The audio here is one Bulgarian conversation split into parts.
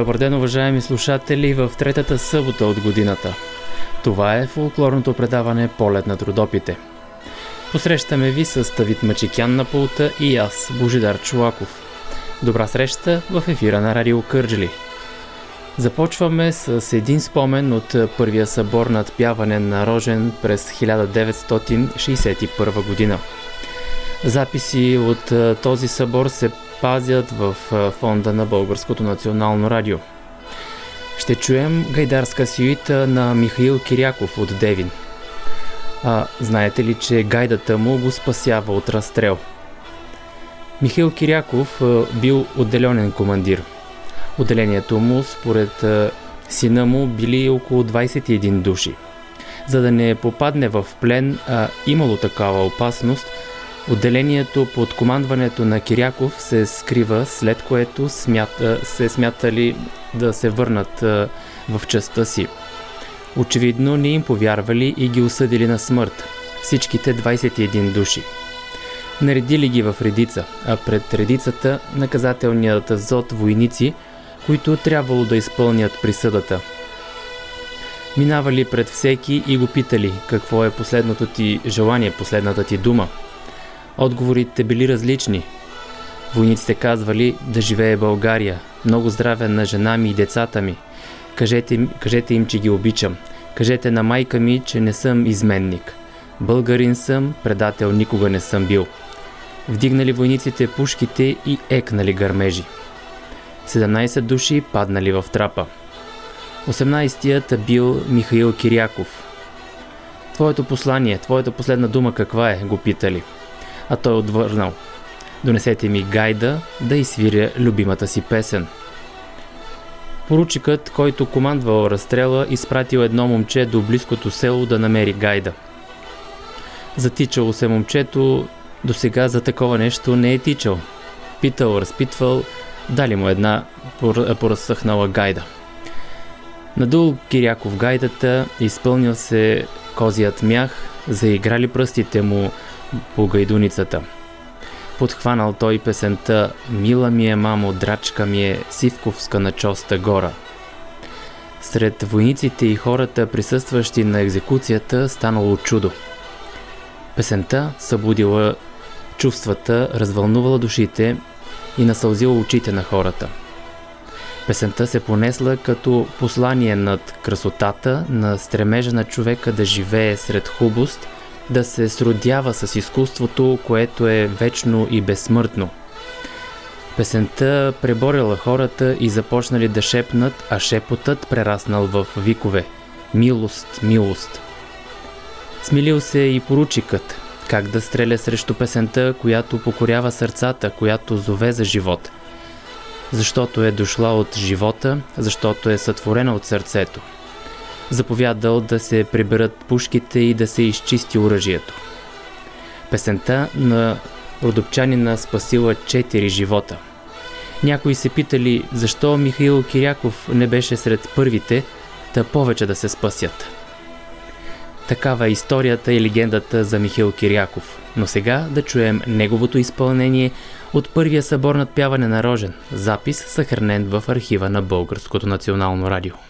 Добър ден, уважаеми слушатели, в третата събота от годината. Това е фолклорното предаване Полет на трудопите. Посрещаме ви с Тавит Мачикян на пулта и аз, Божидар Чулаков. Добра среща в ефира на Радио Кърджели. Започваме с един спомен от първия събор на пяване на Рожен през 1961 година. Записи от този събор се пазят в фонда на Българското национално радио. Ще чуем гайдарска сюита на Михаил Киряков от Девин. А знаете ли, че гайдата му го спасява от разстрел? Михаил Киряков бил отделенен командир. Отделението му, според сина му, били около 21 души. За да не попадне в плен, а имало такава опасност – Отделението под командването на Киряков се скрива, след което смята, се смятали да се върнат в частта си. Очевидно не им повярвали и ги осъдили на смърт. Всичките 21 души. Наредили ги в редица, а пред редицата наказателният зод войници, които трябвало да изпълнят присъдата. Минавали пред всеки и го питали какво е последното ти желание, последната ти дума – Отговорите били различни. Войниците казвали да живее България, много здраве на жена ми и децата ми. Кажете кажете им, че ги обичам. Кажете на майка ми, че не съм изменник. Българин съм, предател никога не съм бил. Вдигнали войниците пушките и екнали гърмежи. 17 души паднали в трапа. 18-тият бил Михаил Киряков. Твоето послание, твоята последна дума каква е, го питали а той отвърнал. Донесете ми гайда да изсвиря любимата си песен. Поручикът, който командвал разстрела, изпратил едно момче до близкото село да намери гайда. Затичало се момчето, до сега за такова нещо не е тичал. Питал, разпитвал, дали му една поразсъхнала гайда. Надул Киряков гайдата, изпълнил се козият мях, заиграли пръстите му по гайдуницата. Подхванал той песента «Мила ми е, мамо, драчка ми е, Сивковска на чоста гора». Сред войниците и хората, присъстващи на екзекуцията, станало чудо. Песента събудила чувствата, развълнувала душите и насълзила очите на хората. Песента се понесла като послание над красотата, на стремежа на човека да живее сред хубост – да се сродява с изкуството, което е вечно и безсмъртно. Песента преборила хората и започнали да шепнат, а шепотът прераснал в викове «Милост, милост!». Смилил се и поручикът, как да стреля срещу песента, която покорява сърцата, която зове за живот. Защото е дошла от живота, защото е сътворена от сърцето – заповядал да се приберат пушките и да се изчисти оръжието. Песента на родопчанина спасила четири живота. Някои се питали защо Михаил Киряков не беше сред първите, да повече да се спасят. Такава е историята и легендата за Михаил Киряков. Но сега да чуем неговото изпълнение от първия събор над пяване на Рожен, запис съхранен в архива на Българското национално радио.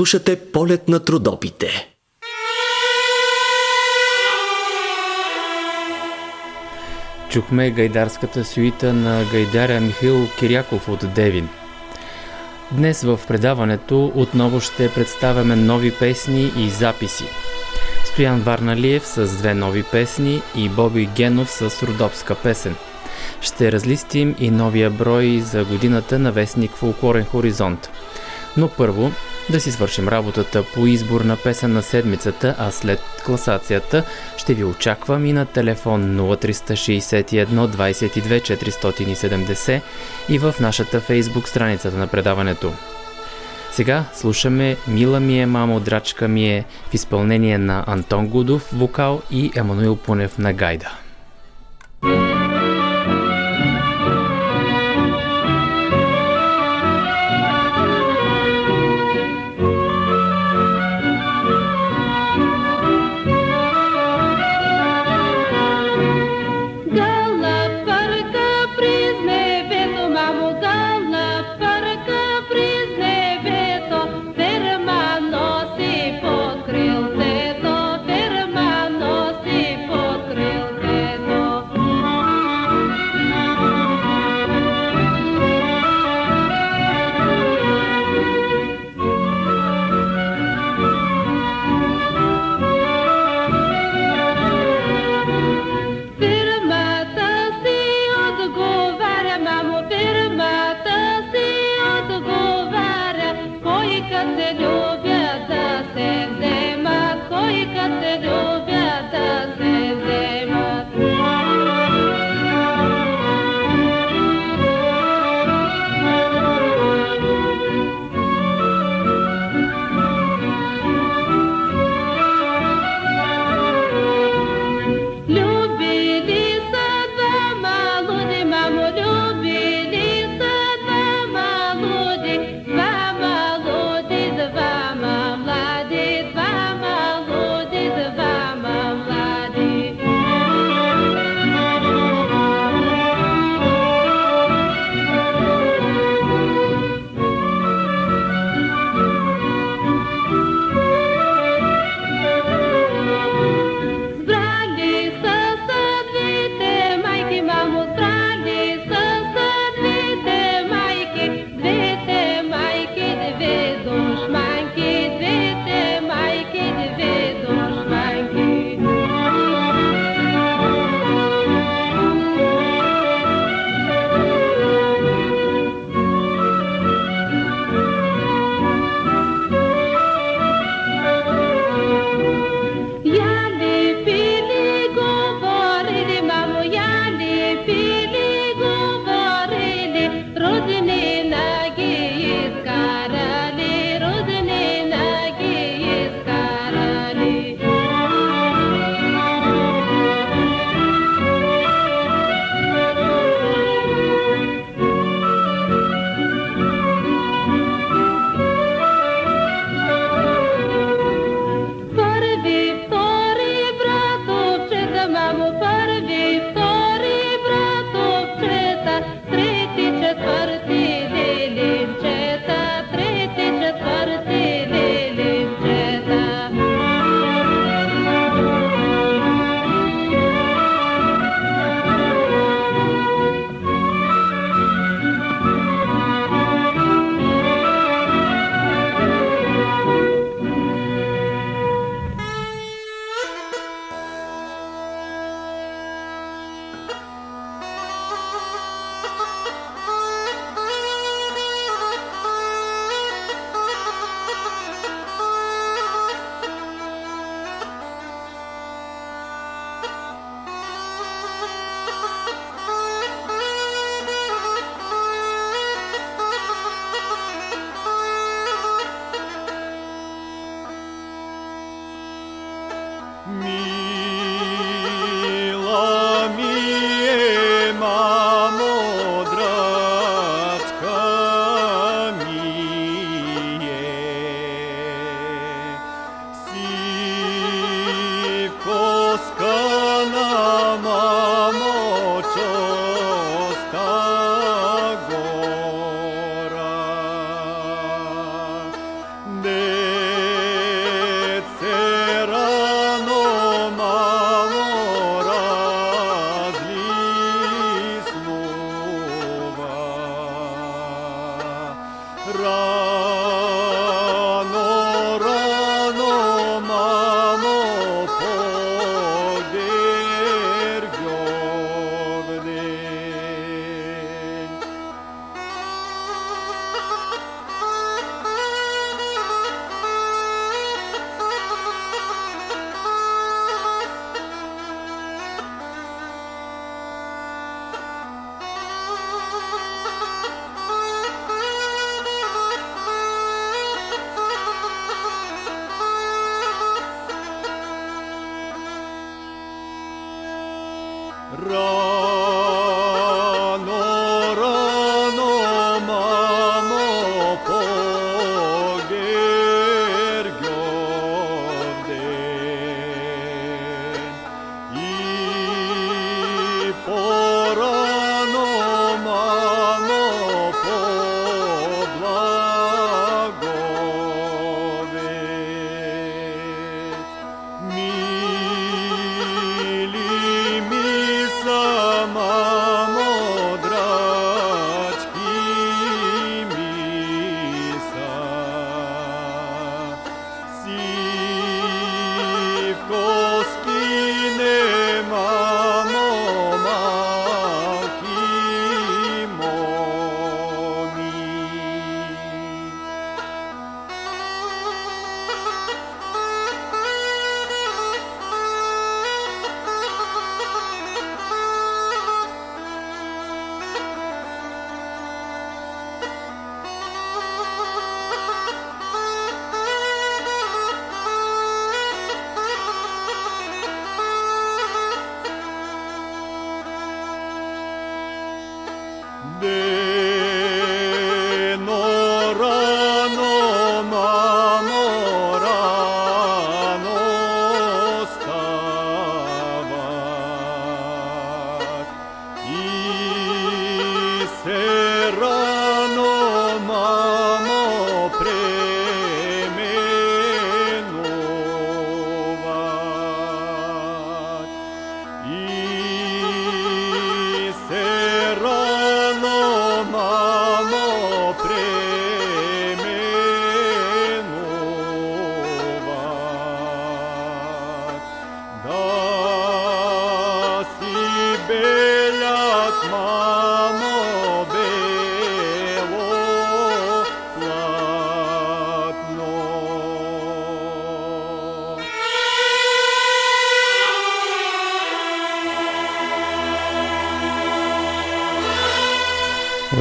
Слушате полет на трудопите. Чухме гайдарската суита на гайдаря Михаил Киряков от Девин. Днес в предаването отново ще представяме нови песни и записи. Стоян Варналиев с две нови песни и Боби Генов с родопска песен. Ще разлистим и новия брой за годината на вестник Фолклорен хоризонт. Но първо да си свършим работата по избор на песен на седмицата, а след класацията ще ви очаквам и на телефон 0361 22 470 и в нашата фейсбук страницата на предаването. Сега слушаме Мила ми е, мамо, драчка ми е в изпълнение на Антон Гудов, вокал и Емануил Пунев на гайда. покрил те,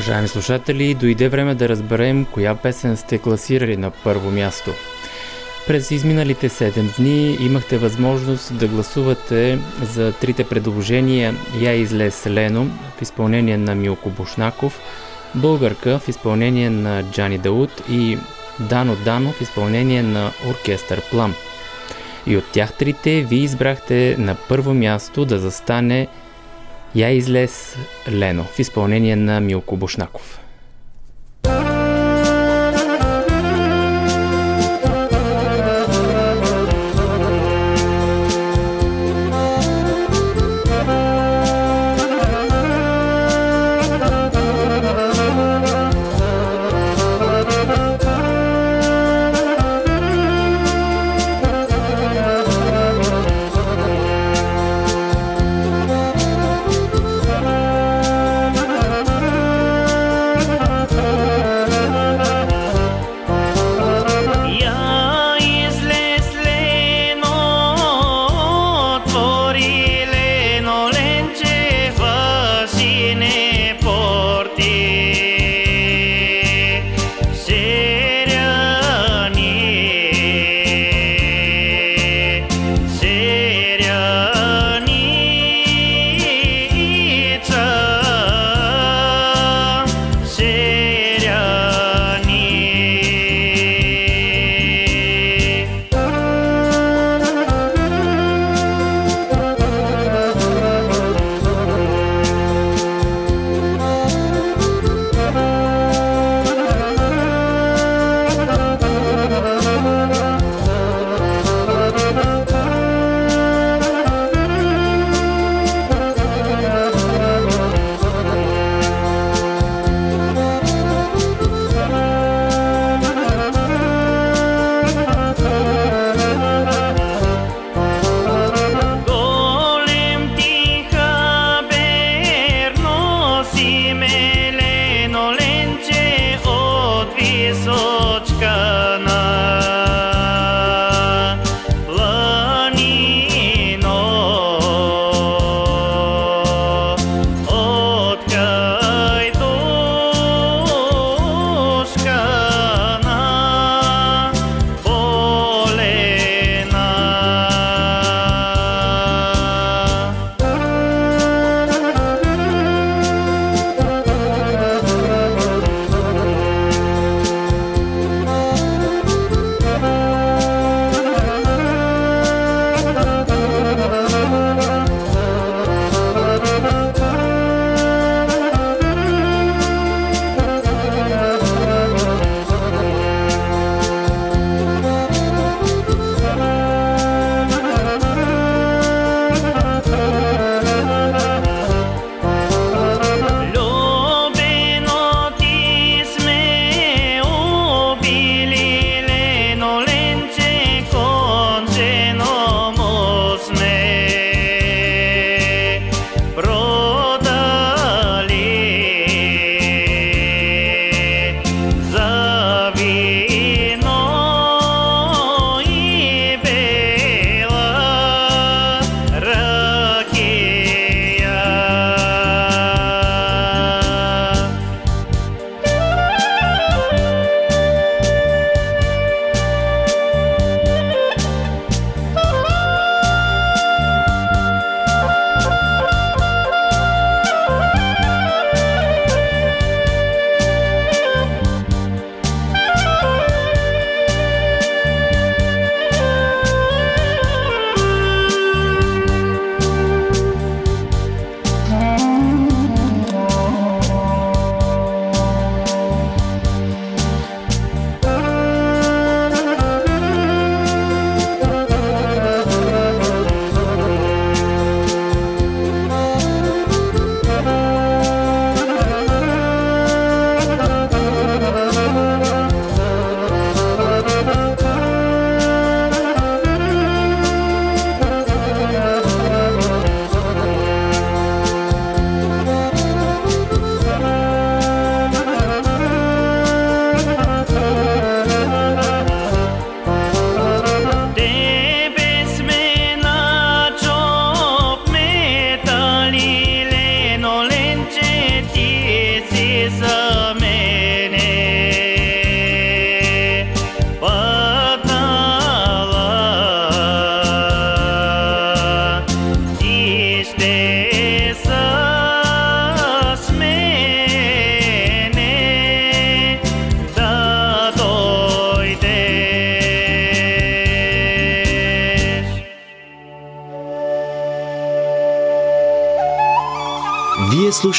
Уважаеми слушатели, дойде време да разберем коя песен сте класирали на първо място. През изминалите 7 дни имахте възможност да гласувате за трите предложения Я излез Лено в изпълнение на Милко Бушнаков, Българка в изпълнение на Джани Дауд и Дано Дано в изпълнение на оркестър Плам. И от тях трите ви избрахте на първо място да застане я излез Лено в изпълнение на Милко Бушнаков.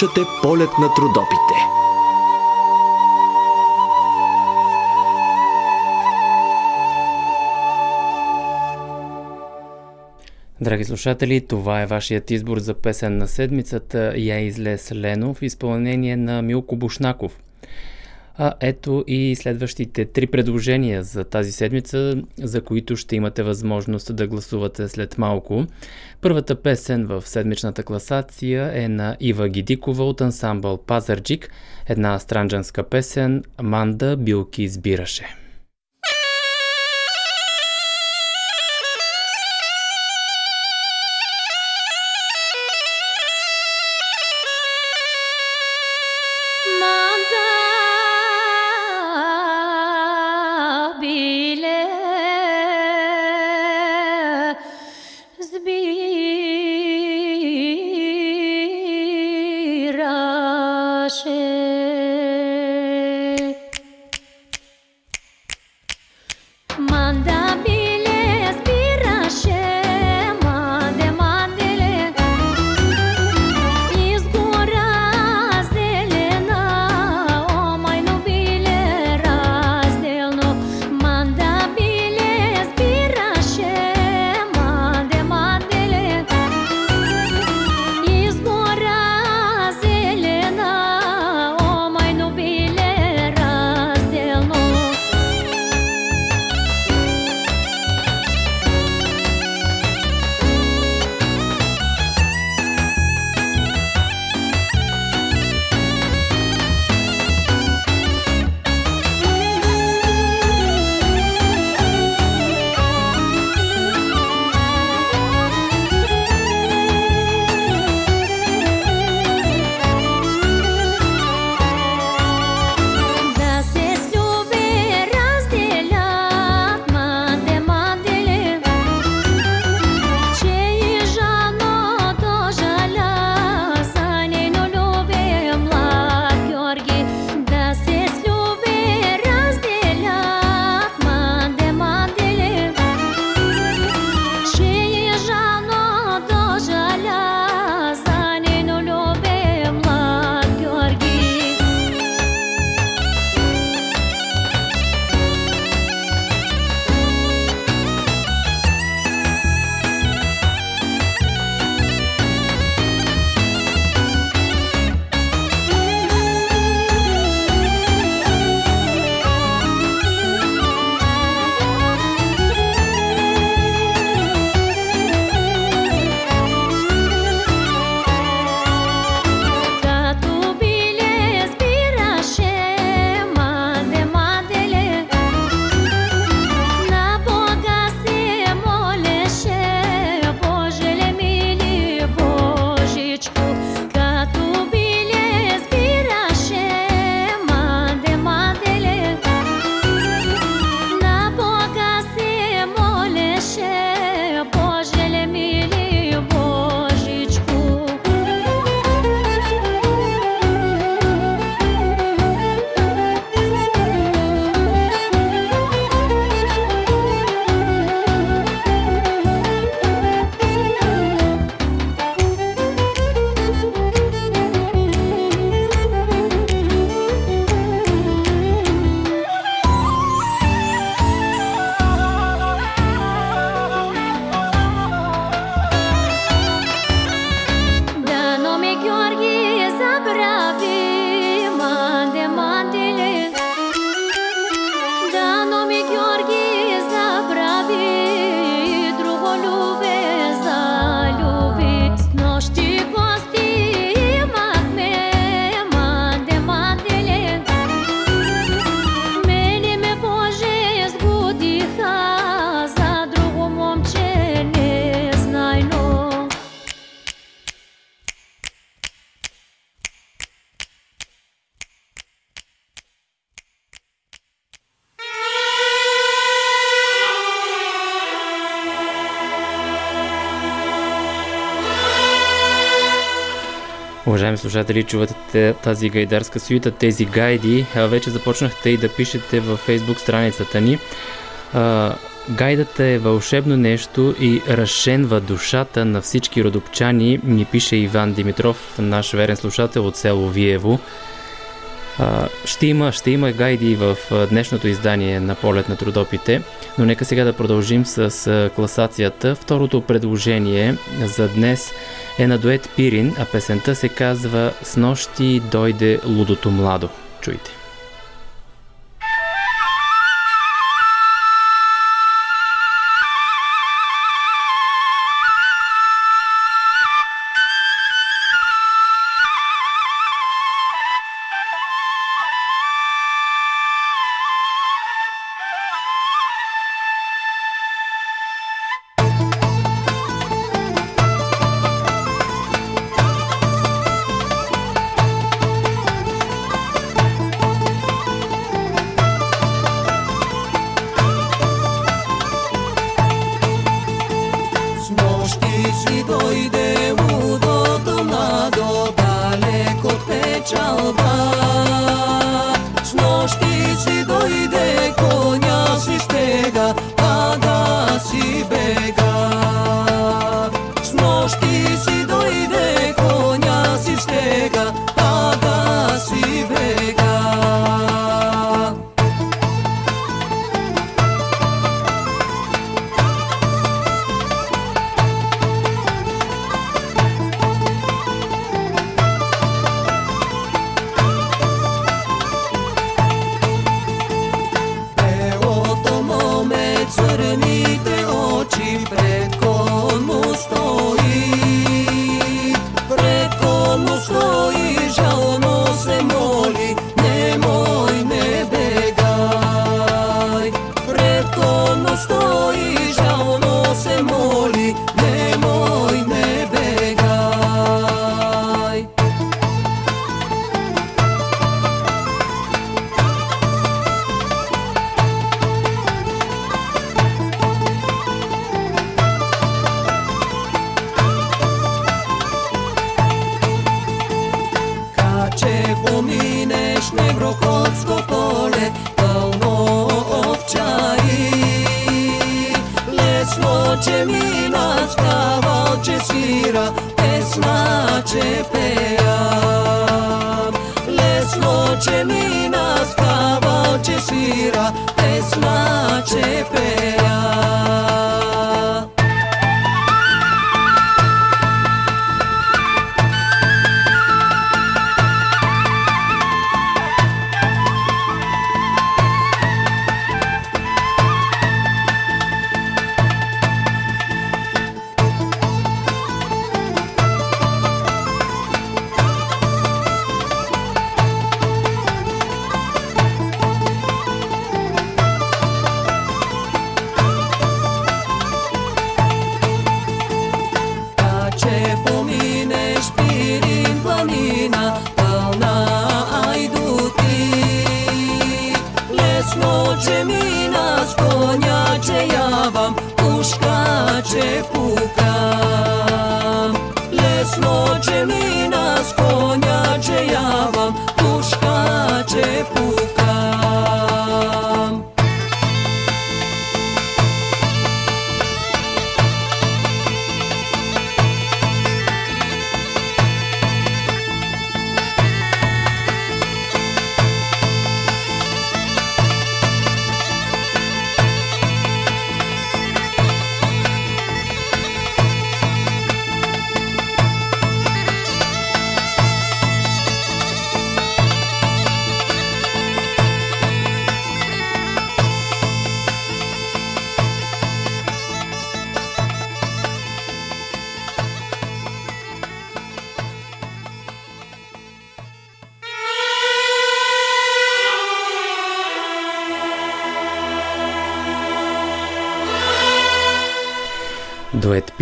Слушате полет на трудопите. Драги слушатели, това е вашият избор за песен на седмицата Я излез Лено в изпълнение на Милко Бушнаков – а ето и следващите три предложения за тази седмица, за които ще имате възможност да гласувате след малко. Първата песен в седмичната класация е на Ива Гидикова от ансамбъл Пазарджик, една странджанска песен «Манда билки избираше». Слушатели, чувате тази гайдарска суита, тези гайди. Вече започнахте и да пишете във фейсбук страницата ни. гайдата е вълшебно нещо и разшенва душата на всички родопчани, ни пише Иван Димитров, наш верен слушател от село Виево. Ще има, ще има гайди в днешното издание на полет на трудопите, но нека сега да продължим с класацията. Второто предложение за днес е на дует Пирин, а песента се казва «С нощи дойде лудото младо». Чуйте.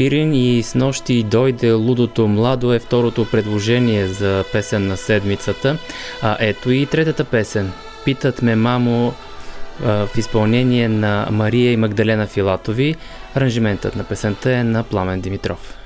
Пирин и с нощи дойде Лудото младо е второто предложение за песен на седмицата. А ето и третата песен. Питат ме мамо в изпълнение на Мария и Магдалена Филатови. Аранжиментът на песента е на Пламен Димитров.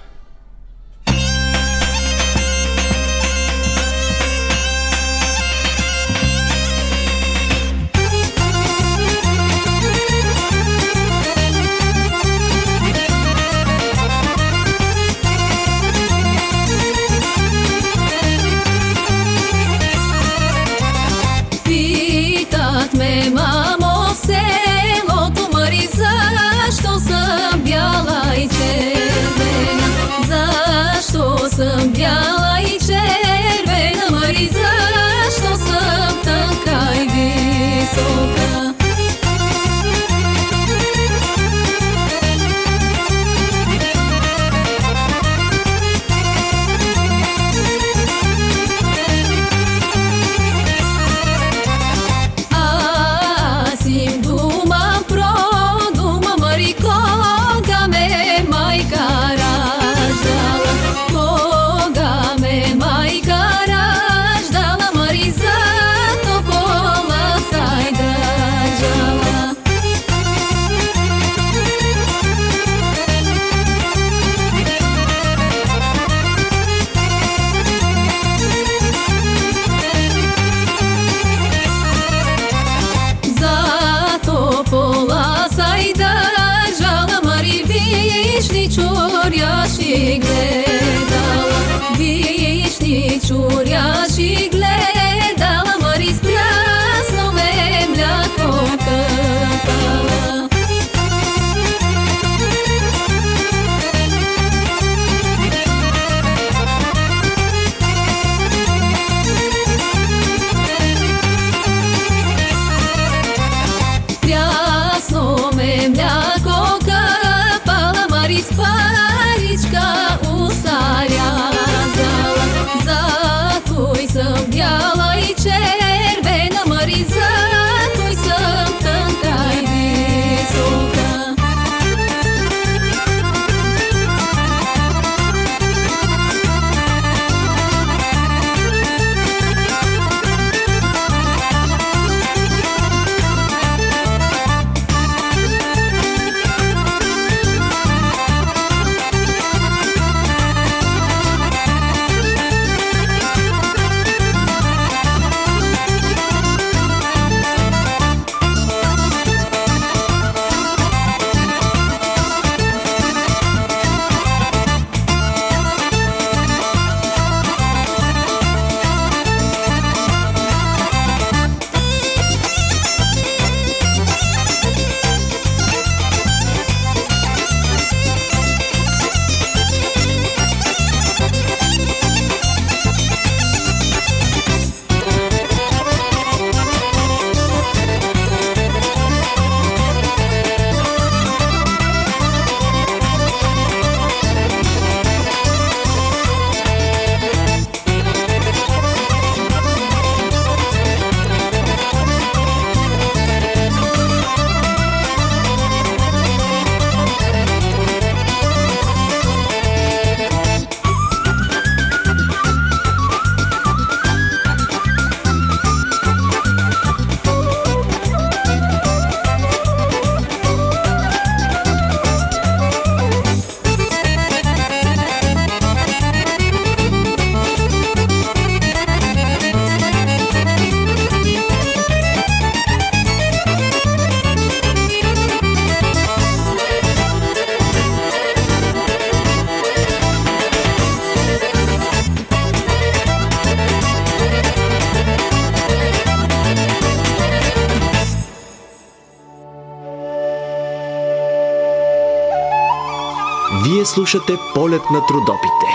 Слушате полет на трудопите.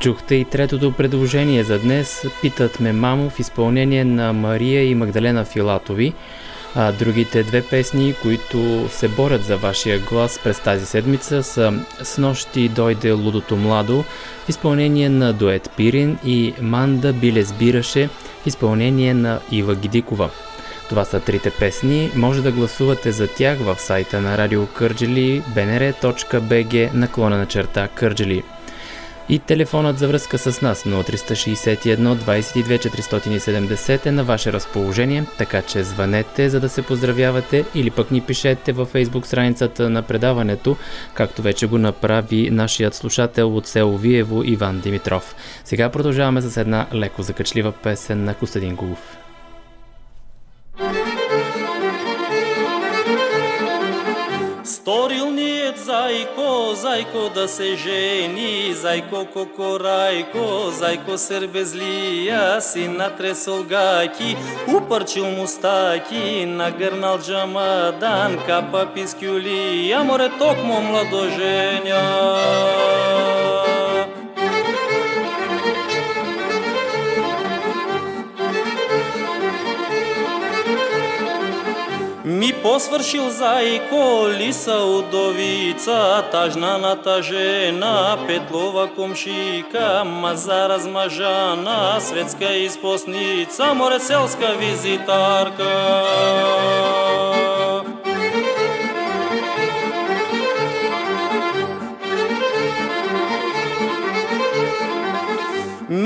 Чухте и третото предложение за днес. Питат ме мамо в изпълнение на Мария и Магдалена Филатови – а, другите две песни, които се борят за вашия глас през тази седмица са С нощи дойде лудото младо в изпълнение на дует Пирин и Манда биле сбираше в изпълнение на Ива Гидикова. Това са трите песни. Може да гласувате за тях в сайта на Радио Кърджели bnr.bg наклона на черта Кърджели. И телефонът за връзка с нас 0361 22 470 е на ваше разположение, така че звънете за да се поздравявате или пък ни пишете във фейсбук страницата на предаването, както вече го направи нашият слушател от село Виево Иван Димитров. Сега продължаваме с една леко закачлива песен на Костадин Гулов. Сторил ни е зайко, зайко да се жени, зайко кокорайко, зайко сербезлия, си натресол гаки, упърчил мустаки, нагърнал джамадан, капа пискюли, а море. Ми посвършил зайко, лиса удовица, тажнаната жена, Петлова комшика, маза размажана, светска изпосница, мореселска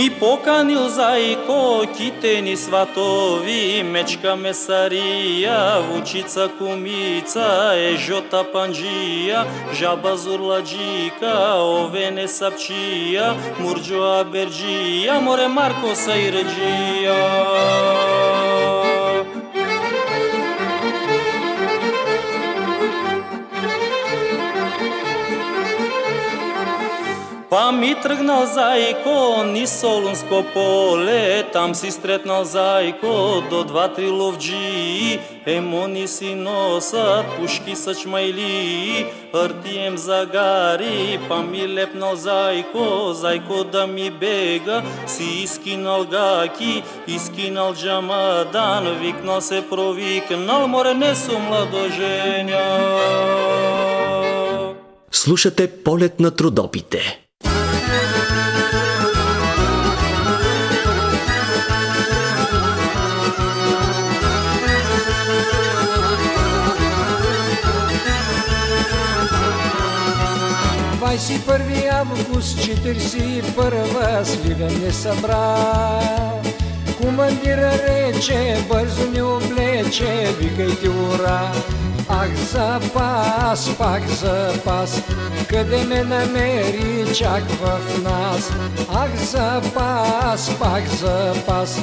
визитарка. Ми поканил зайко, китени сватови, мечка месария, вучица кумица, ежота панджия, жаба зурладжика, овене сапчия, мурджо аберджия, море марко Па ми тръгнал зайко, ни Солунско поле, там си стретнал зайко, до два-три ловджи, емони си носат, пушки са чмайли, артием загари, па ми лепнал зайко, зайко да ми бега, си изкинал гаки, изкинал джамадан, викнал се провикнал, море не су младоженя. Слушате полет на трудопите. Двадесет първи август 41 Сливен не събра Командира рече, бързо ни облече, викайте ура Ах, запас, пак запас, къде ме намери чак в нас? Ах, запас, пак запас,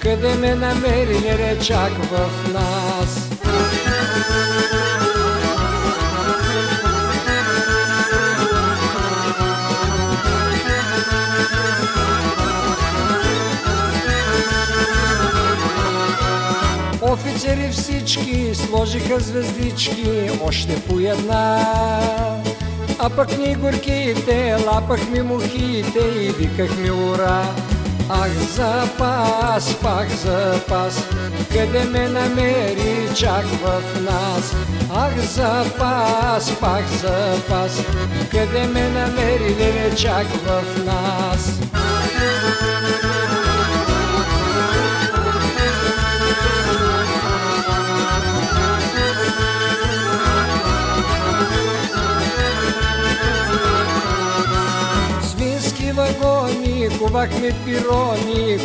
къде ме намери чак в нас? Всички сложиха звездички, още по една. А пък ни горките, лапахме мухите и викахме ура. Ах, запас, пак запас, къде ме намери чак в нас? Ах, запас, пак запас, къде ме намери чак в нас? Вагони, кувахме пирони,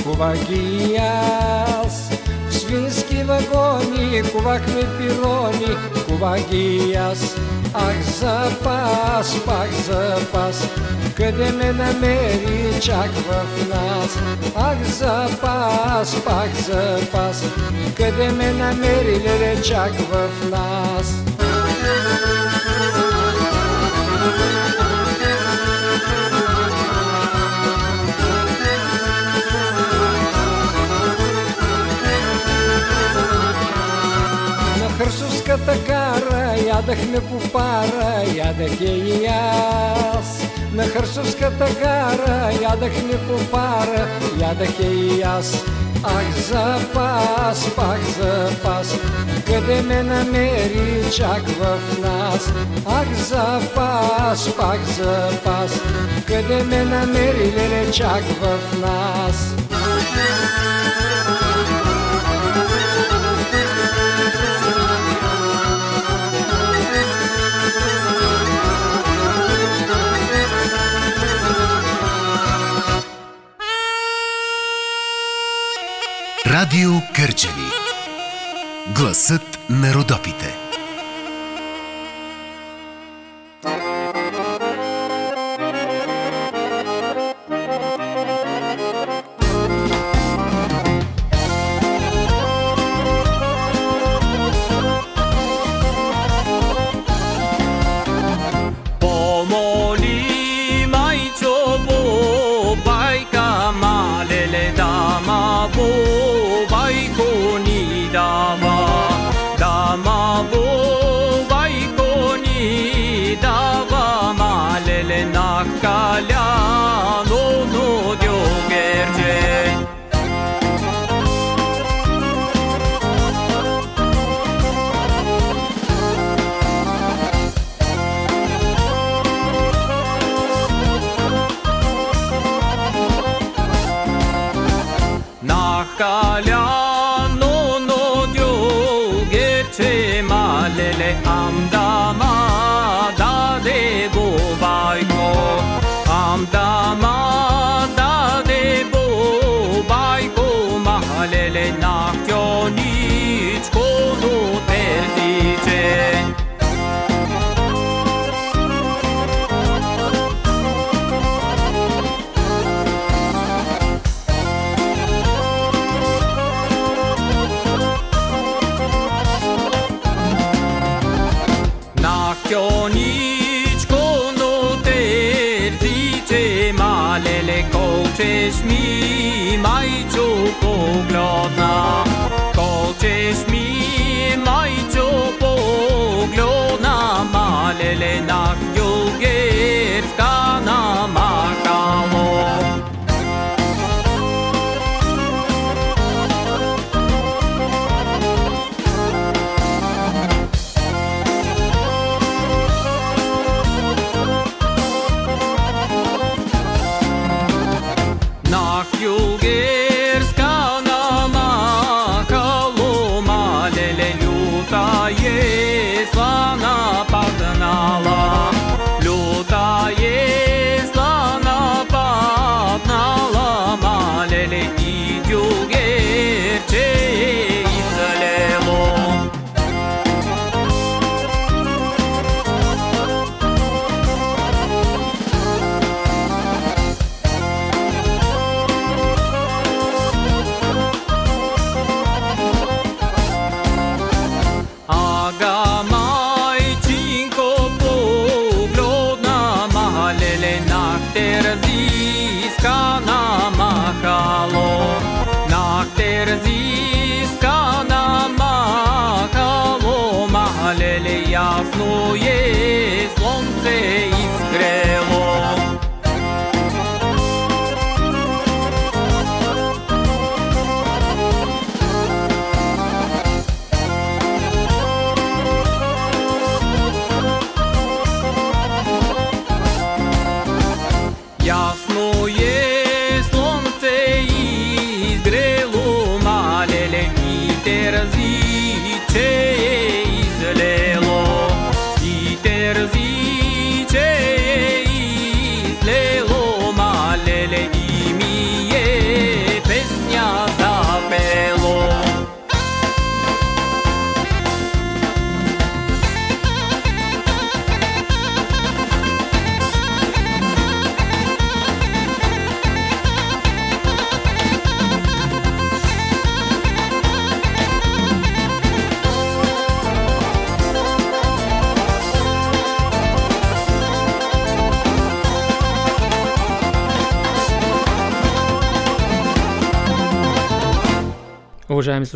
ги и аз. В свински вагони, кувахме пирони, кувах ги и аз. Ах, запас, пак запас, къде ме намери чак в нас? Ах, запас, пак запас, къде ме намери леле чак в нас? Хърсовската кара ядахме по пара, ядах я и аз. На Хърсовската кара ядахме по пара, ядах я и аз. Ах, запас, пак запас, къде ме намери чак в нас? Ах, запас, пак запас, къде ме намери леле чак в нас? Радио Кърджали. Гласът на Родопите. Уважаеми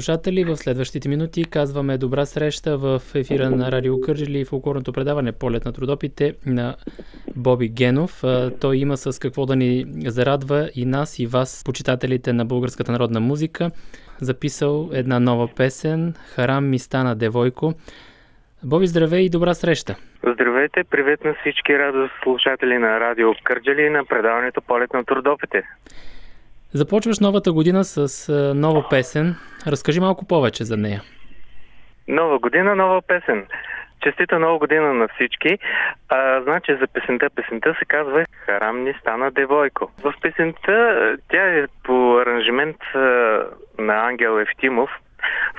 слушатели, в следващите минути казваме добра среща в ефира на Радио Кържили и фулкурното предаване Полет на трудопите на Боби Генов. Той има с какво да ни зарадва и нас, и вас, почитателите на българската народна музика. Записал една нова песен «Харам ми стана девойко». Боби, здравей и добра среща! Здравейте, привет на всички радост слушатели на Радио Кърджали и на предаването Полет на трудопите. Започваш новата година с нова песен. Разкажи малко повече за нея. Нова година, нова песен. Честита нова година на всички. А, значи за песента, песента се казва Харам ни стана девойко. В песента тя е по аранжимент на Ангел Ефтимов.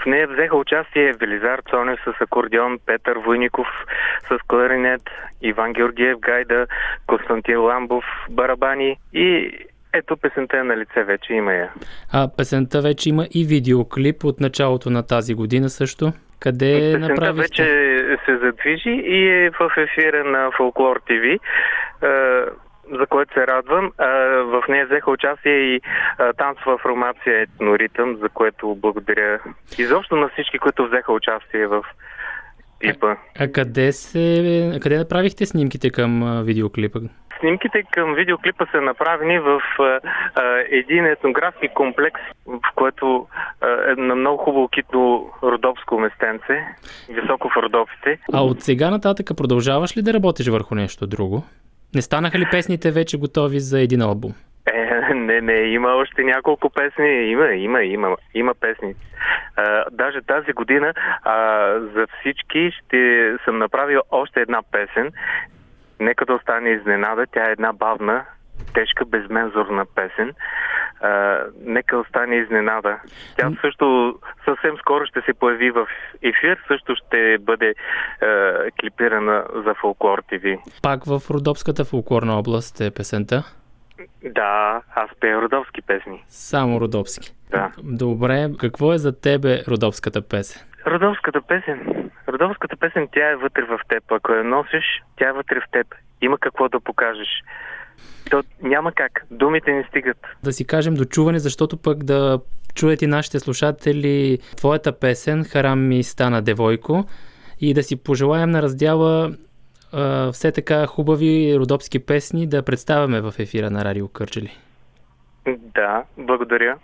В нея взеха участие Велизар Цонев с акордеон, Петър Войников с кларинет, Иван Георгиев Гайда, Константин Ламбов, барабани и ето песента е на лице, вече има я. А песента вече има и видеоклип от началото на тази година също. Къде песента направихте? вече се задвижи и е в ефира на Folklore TV за което се радвам. В нея взеха участие и танцова формация Етноритъм, за което благодаря изобщо на всички, които взеха участие в клипа. А, а къде, се, къде направихте снимките към видеоклипа? Снимките към видеоклипа са направени в един етнографски комплекс, в което е на много хубаво китно родопско местенце, високо в Родопите. А от сега нататък продължаваш ли да работиш върху нещо друго? Не станаха ли песните вече готови за един албум? Е, Не, не, има още няколко песни. Има, има, има, има песни. А, даже тази година а, за всички ще съм направил още една песен. Нека да остане изненада. Тя е една бавна, тежка, безмензорна песен. А, нека остане изненада. Тя също съвсем скоро ще се появи в ефир, също ще бъде а, клипирана за Фолклор ТВ. Пак в Родопската фолклорна област е песента? Да, аз пея родовски песни. Само родопски. Да. Добре, какво е за тебе родопската песен? Родовската песен. Родовската песен, тя е вътре в теб. Ако я носиш, тя е вътре в теб. Има какво да покажеш. То няма как. Думите не стигат. Да си кажем дочуване, защото пък да чуят и нашите слушатели твоята песен «Харам ми стана девойко» и да си пожелаем на раздяла а, все така хубави родопски песни да представяме в ефира на Радио Кърджели. Да, благодаря.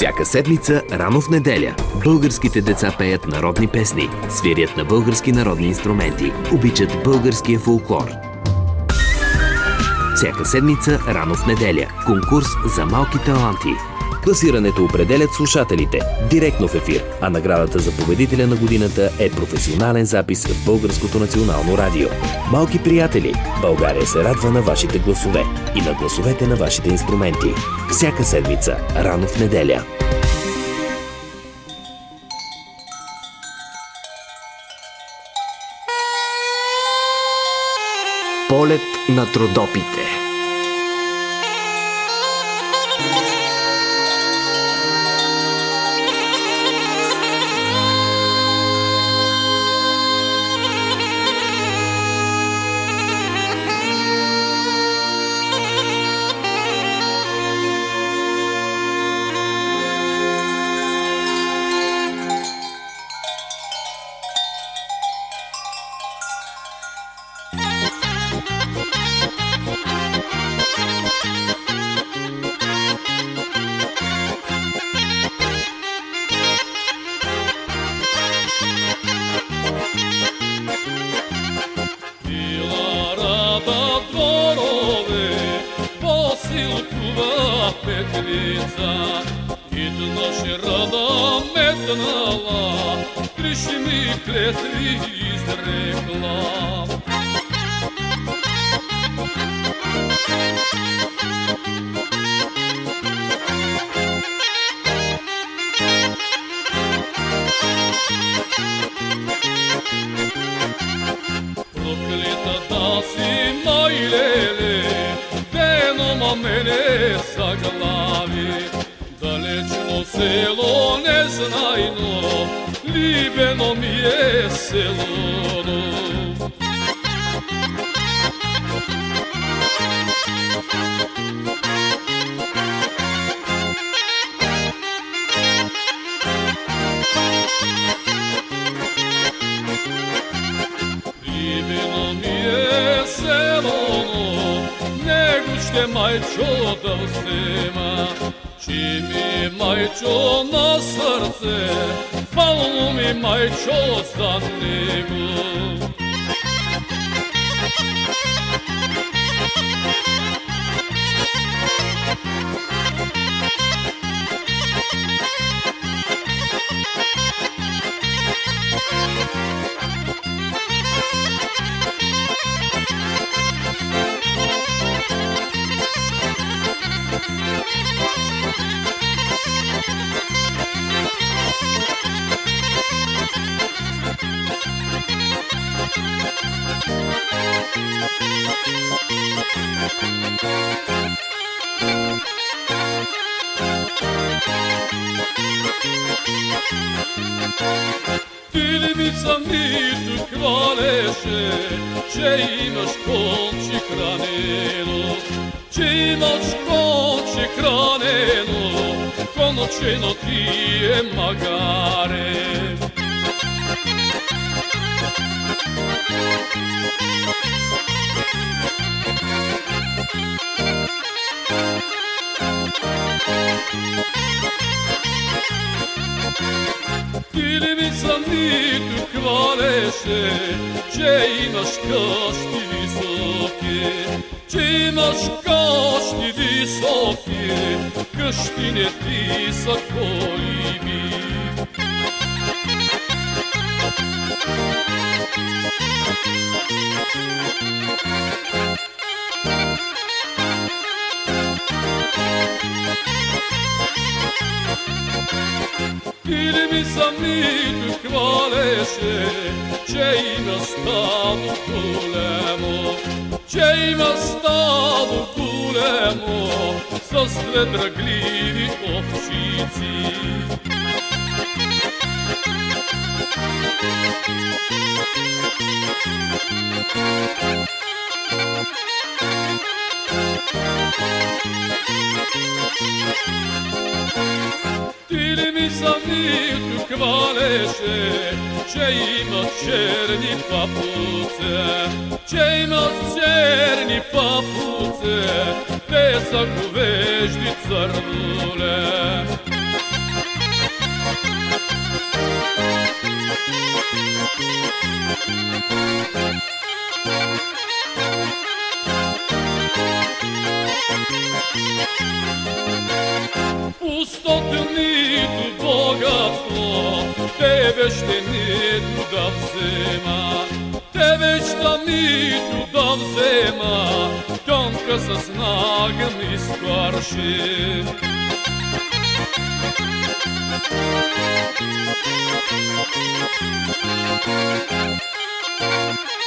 Всяка седмица, рано в неделя, българските деца пеят народни песни, свирят на български народни инструменти, обичат българския фолклор. Всяка седмица, рано в неделя, конкурс за малки таланти. Класирането определят слушателите директно в ефир, а наградата за победителя на годината е професионален запис в Българското национално радио. Малки приятели, България се радва на вашите гласове и на гласовете на вашите инструменти. Всяка седмица, рано в неделя. Полет на трудопите. Мене заглави. Далечно село незнайно, Либено ми е село. Него ще майчо да взема. Чи ми майчо на сърце, мало ми майчо за него. Филипица ми тук хвалеше, че имаш конче хранено, че имаш конче хранено, коночено ти е магаре. Филипица ми тук хвалеше, че имаш къщи високи, че имаш къщи високи, къщи не ти са გირმისა მიტყვალეშე შეიმასთან კულემო შეიმასთან კულემო სოსტრე დრაგლივი ოფშიცი Thank you. Стадо големо, с две дръгливи овчици. Или ми самито хвалеше, че има черни папуце, че има черни папуце, те са говежди цървуле. Пустото нито богатство, тебе ще нито да взема. Тебе ще нито да взема, тонка с нага ми скварши. Тонка с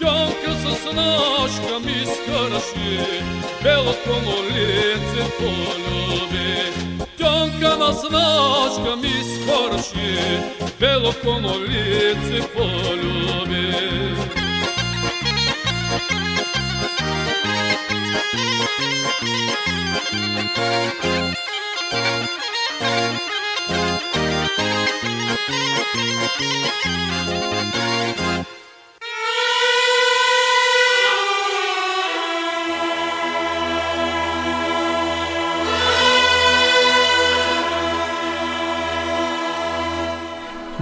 Čanke sa snaškam iskrši, belo komu lice poljubi. Čanke sa. Thank you.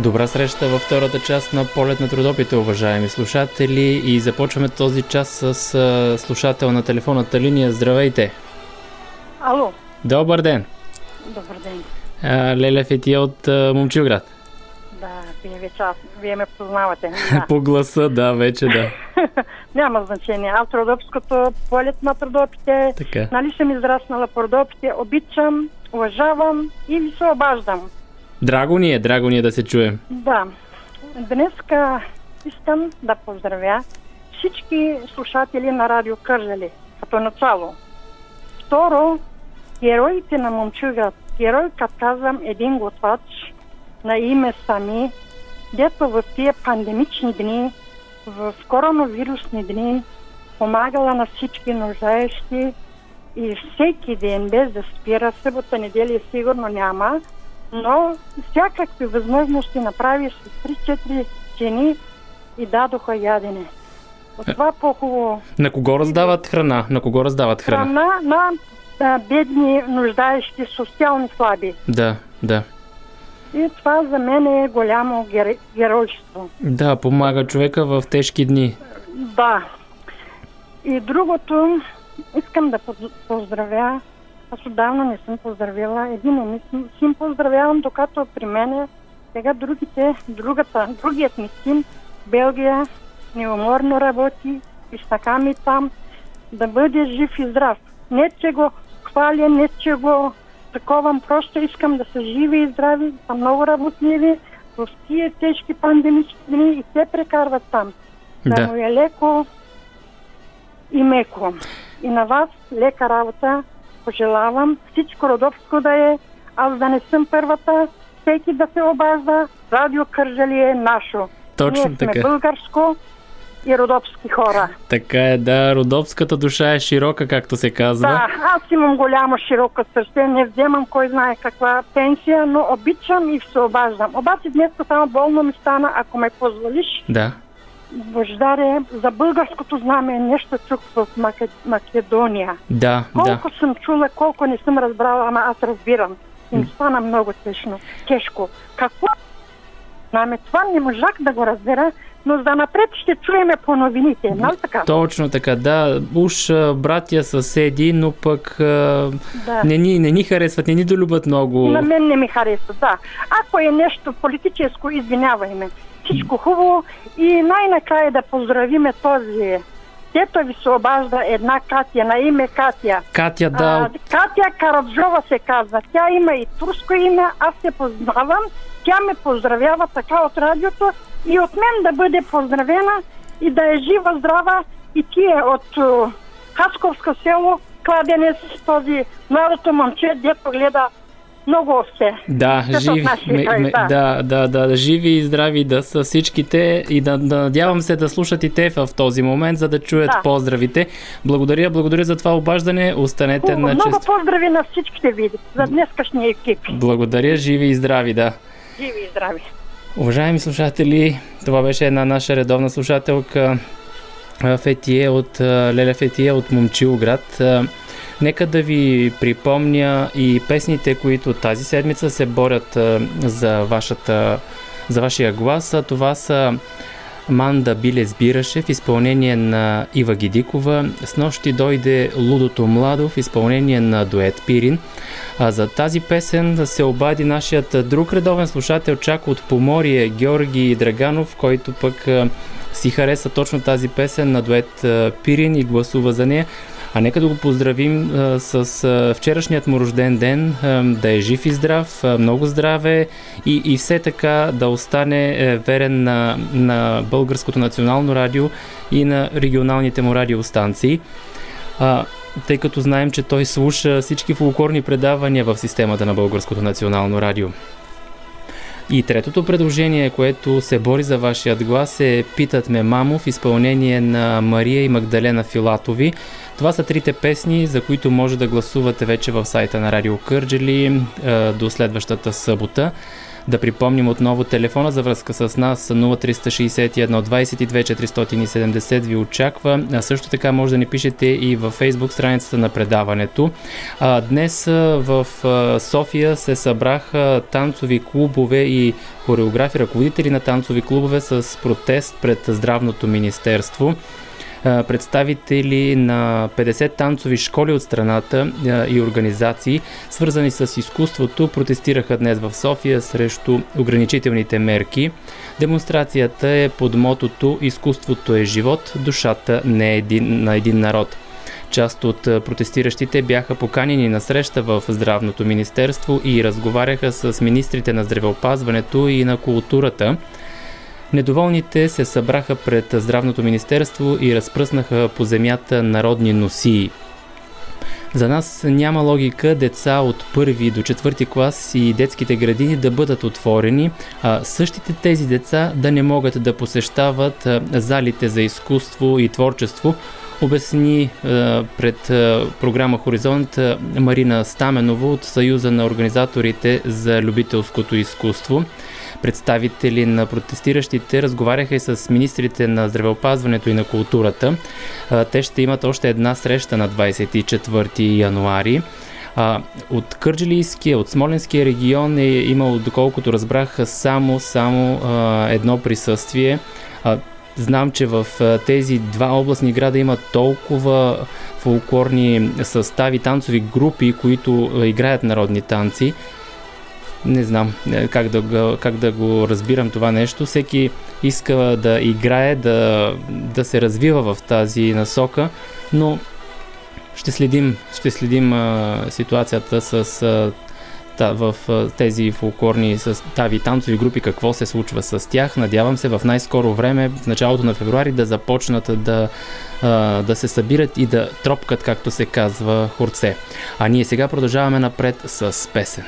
Добра среща във втората част на Полет на трудопите, уважаеми слушатели. И започваме този час с слушател на телефонната линия. Здравейте! Ало! Добър ден! Добър ден! Леля Фетия от а, Момчилград. Да, вие вече аз, вие ме познавате. Да. По гласа, да, вече да. Няма значение. Аз Родопското, полет на Родопите, Така. нали съм израснала по Родопите, обичам, уважавам и ви се обаждам. Драго ни е, драго ни е да се чуем. Да, днеска искам да поздравя всички слушатели на Радио Кържали, като начало. Второ, героите на Момчугът. Герой, като казвам, един готвач на име Сами, дето в тия пандемични дни, в коронавирусни дни, помагала на всички нуждаещи и всеки ден, без да спира, събота, неделя сигурно няма, но всякакви възможности направи с 3-4 жени и дадоха ядене. От това по-хубаво На кого раздават храна? На кого раздават храна? храна на а, бедни, нуждаещи, социални слаби. Да, да. И това за мен е голямо гер... геройство. Да, помага човека в тежки дни. Да. И другото, искам да поз- поздравя, аз отдавна не съм поздравила, един не син, син поздравявам, докато при мене сега другите, другата, другият ми син, Белгия, неуморно работи и така ми там, да бъде жив и здрав. Не, че го хваля, не, че го таковам, просто искам да са живи и здрави, са много работливи в тия тежки пандемични дни и те прекарват там. Да, Да. му е леко и меко. И на вас лека работа пожелавам. Всичко родопско да е, аз да не съм първата, всеки да се обажда. Радио Кържали е нашо. Точно Ние сме така. българско и родопски хора. Така е, да, родопската душа е широка, както се казва. Да, аз имам голямо широко сърце, не вземам кой знае каква пенсия, но обичам и се обаждам. Обаче днес само болно ми стана, ако ме позволиш, Да. Бождаре, за българското знаме нещо чух в Маке- Македония. Да, да. Колко съм чула, колко не съм разбрала, ама аз разбирам. И ми стана много тежно. Тежко. Какво? Знаме, това не можах да го разбера, но за напред ще чуеме по новините. Нали така? Точно така, да. Уж братя съседи, но пък Да. не, ни, не ни харесват, не ни долюбят много. На мен не ми харесва, да. Ако е нещо политическо, извинявай ме. Всичко хубаво и най-накрая да поздравиме този дето ви се обажда една Катя, на име Катя. Катя, да, А, Катя Караджова се казва. Тя има и турско име, аз се познавам. Тя ме поздравява така от радиото и от мен да бъде поздравена и да е жива, здрава и тия от о, Хасковско село Кладенец, този младото момче, дето гледа много овце. Да, Те живи, ме, ме, да, да, да, живи и здрави да са всичките и да, да надявам се да слушат и те в този момент, за да чуят Да. поздравите. Благодаря, благодаря за това обаждане. Останете Хубаво, на много чест. поздрави на всичките ви за днескашния екип. Благодаря, живи и здрави, да. Живи и здрави. Уважаеми слушатели, това беше една наша редовна слушателка Фетие от Леля Фетие от Момчилград. Нека да ви припомня и песните, които тази седмица се борят за, вашата, за вашия глас. Това са Манда Билес Бираше в изпълнение на Ива Гидикова. С нощи дойде Лудото Младо в изпълнение на дует Пирин. А за тази песен се обади нашият друг редовен слушател чак от Поморие Георги Драганов, който пък си хареса точно тази песен на дует Пирин и гласува за нея. А нека да го поздравим с вчерашният му рожден ден, да е жив и здрав, много здраве и, и все така да остане е, верен на, на Българското национално радио и на регионалните му радиостанции. Тъй като знаем, че той слуша всички фолклорни предавания в системата на Българското национално радио. И третото предложение, което се бори за вашият глас е Питат ме мамо в изпълнение на Мария и Магдалена Филатови. Това са трите песни, за които може да гласувате вече в сайта на Радио Кърджели до следващата събота. Да припомним отново телефона за връзка с нас 0361 22 470 ви очаква. А също така може да ни пишете и във фейсбук страницата на предаването. А, днес в София се събраха танцови клубове и хореографи, ръководители на танцови клубове с протест пред Здравното министерство представители на 50 танцови школи от страната и организации, свързани с изкуството, протестираха днес в София срещу ограничителните мерки. Демонстрацията е под мотото Изкуството е живот, душата не е един, на един народ. Част от протестиращите бяха поканени на среща в Здравното министерство и разговаряха с министрите на здравеопазването и на културата. Недоволните се събраха пред Здравното министерство и разпръснаха по земята народни носии. За нас няма логика деца от първи до четвърти клас и детските градини да бъдат отворени, а същите тези деца да не могат да посещават залите за изкуство и творчество, обясни пред програма Хоризонт Марина Стаменова от Съюза на организаторите за любителското изкуство. Представители на протестиращите разговаряха и с министрите на здравеопазването и на културата. Те ще имат още една среща на 24 януари. От Кърджилийския, от Смоленския регион е имало, доколкото разбрах, само, само едно присъствие. Знам, че в тези два областни града има толкова фолклорни състави, танцови групи, които играят народни танци, не знам е, как да, го, как да го разбирам това нещо. Всеки иска да играе, да, да се развива в тази насока, но ще следим, ще следим а, ситуацията с а, в тези фолклорни състави танцови групи, какво се случва с тях. Надявам се в най-скоро време, в началото на февруари, да започнат да, да се събират и да тропкат, както се казва, хорце. А ние сега продължаваме напред с песен.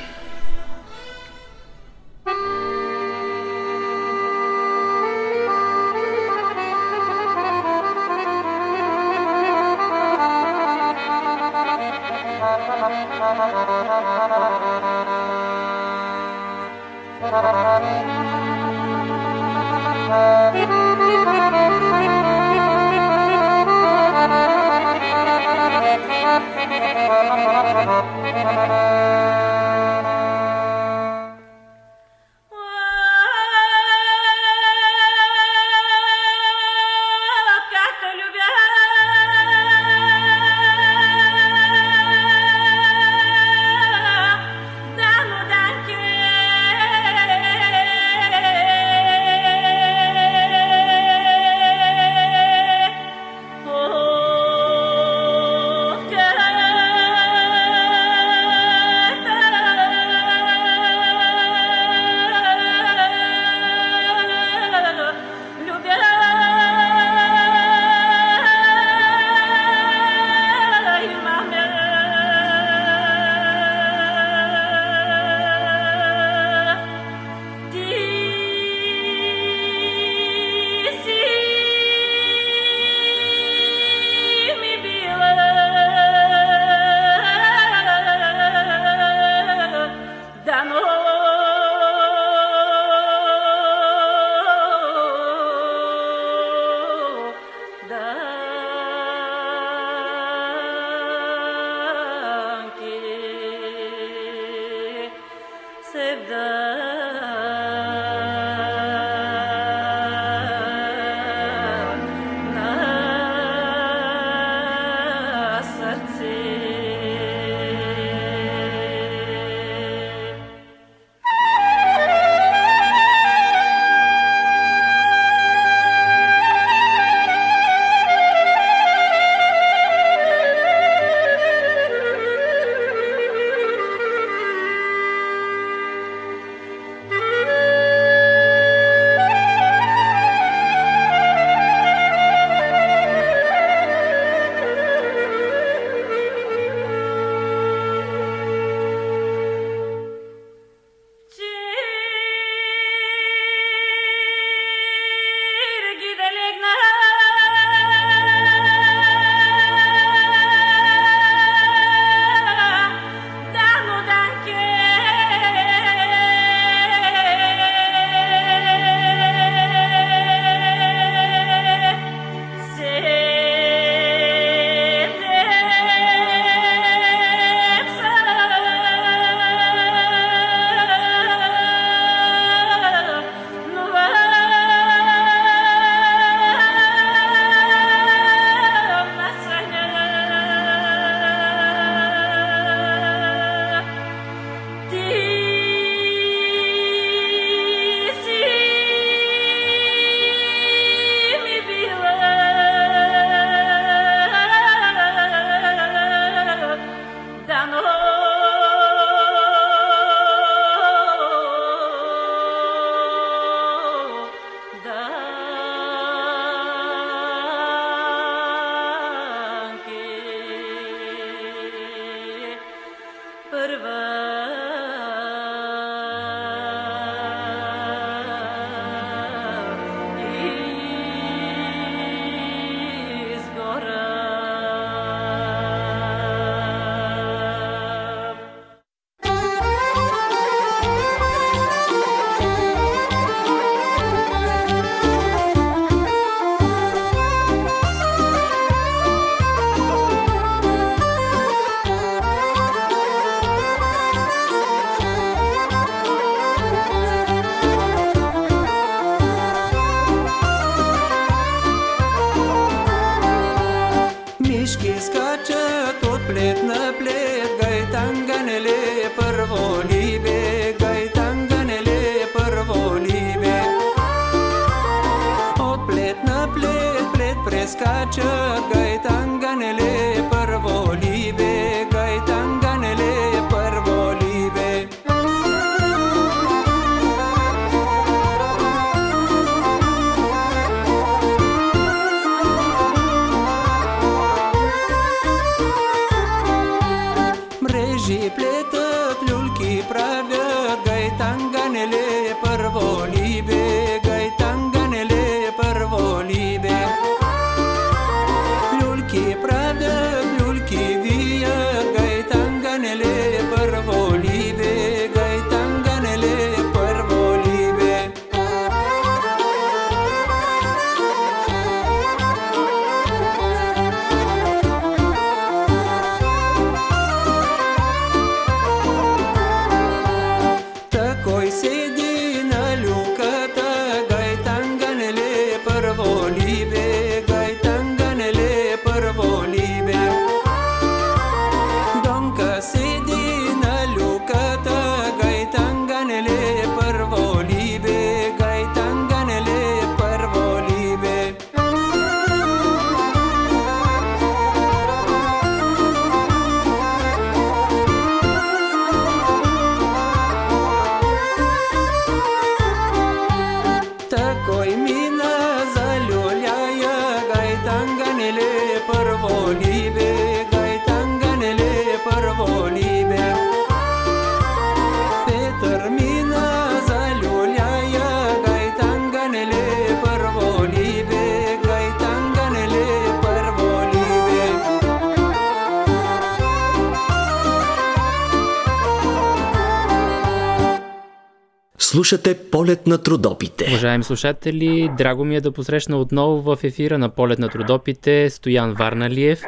Полет на трудопите. Уважаеми слушатели, драго ми е да посрещна отново в ефира на полет на трудопите Стоян Варналиев.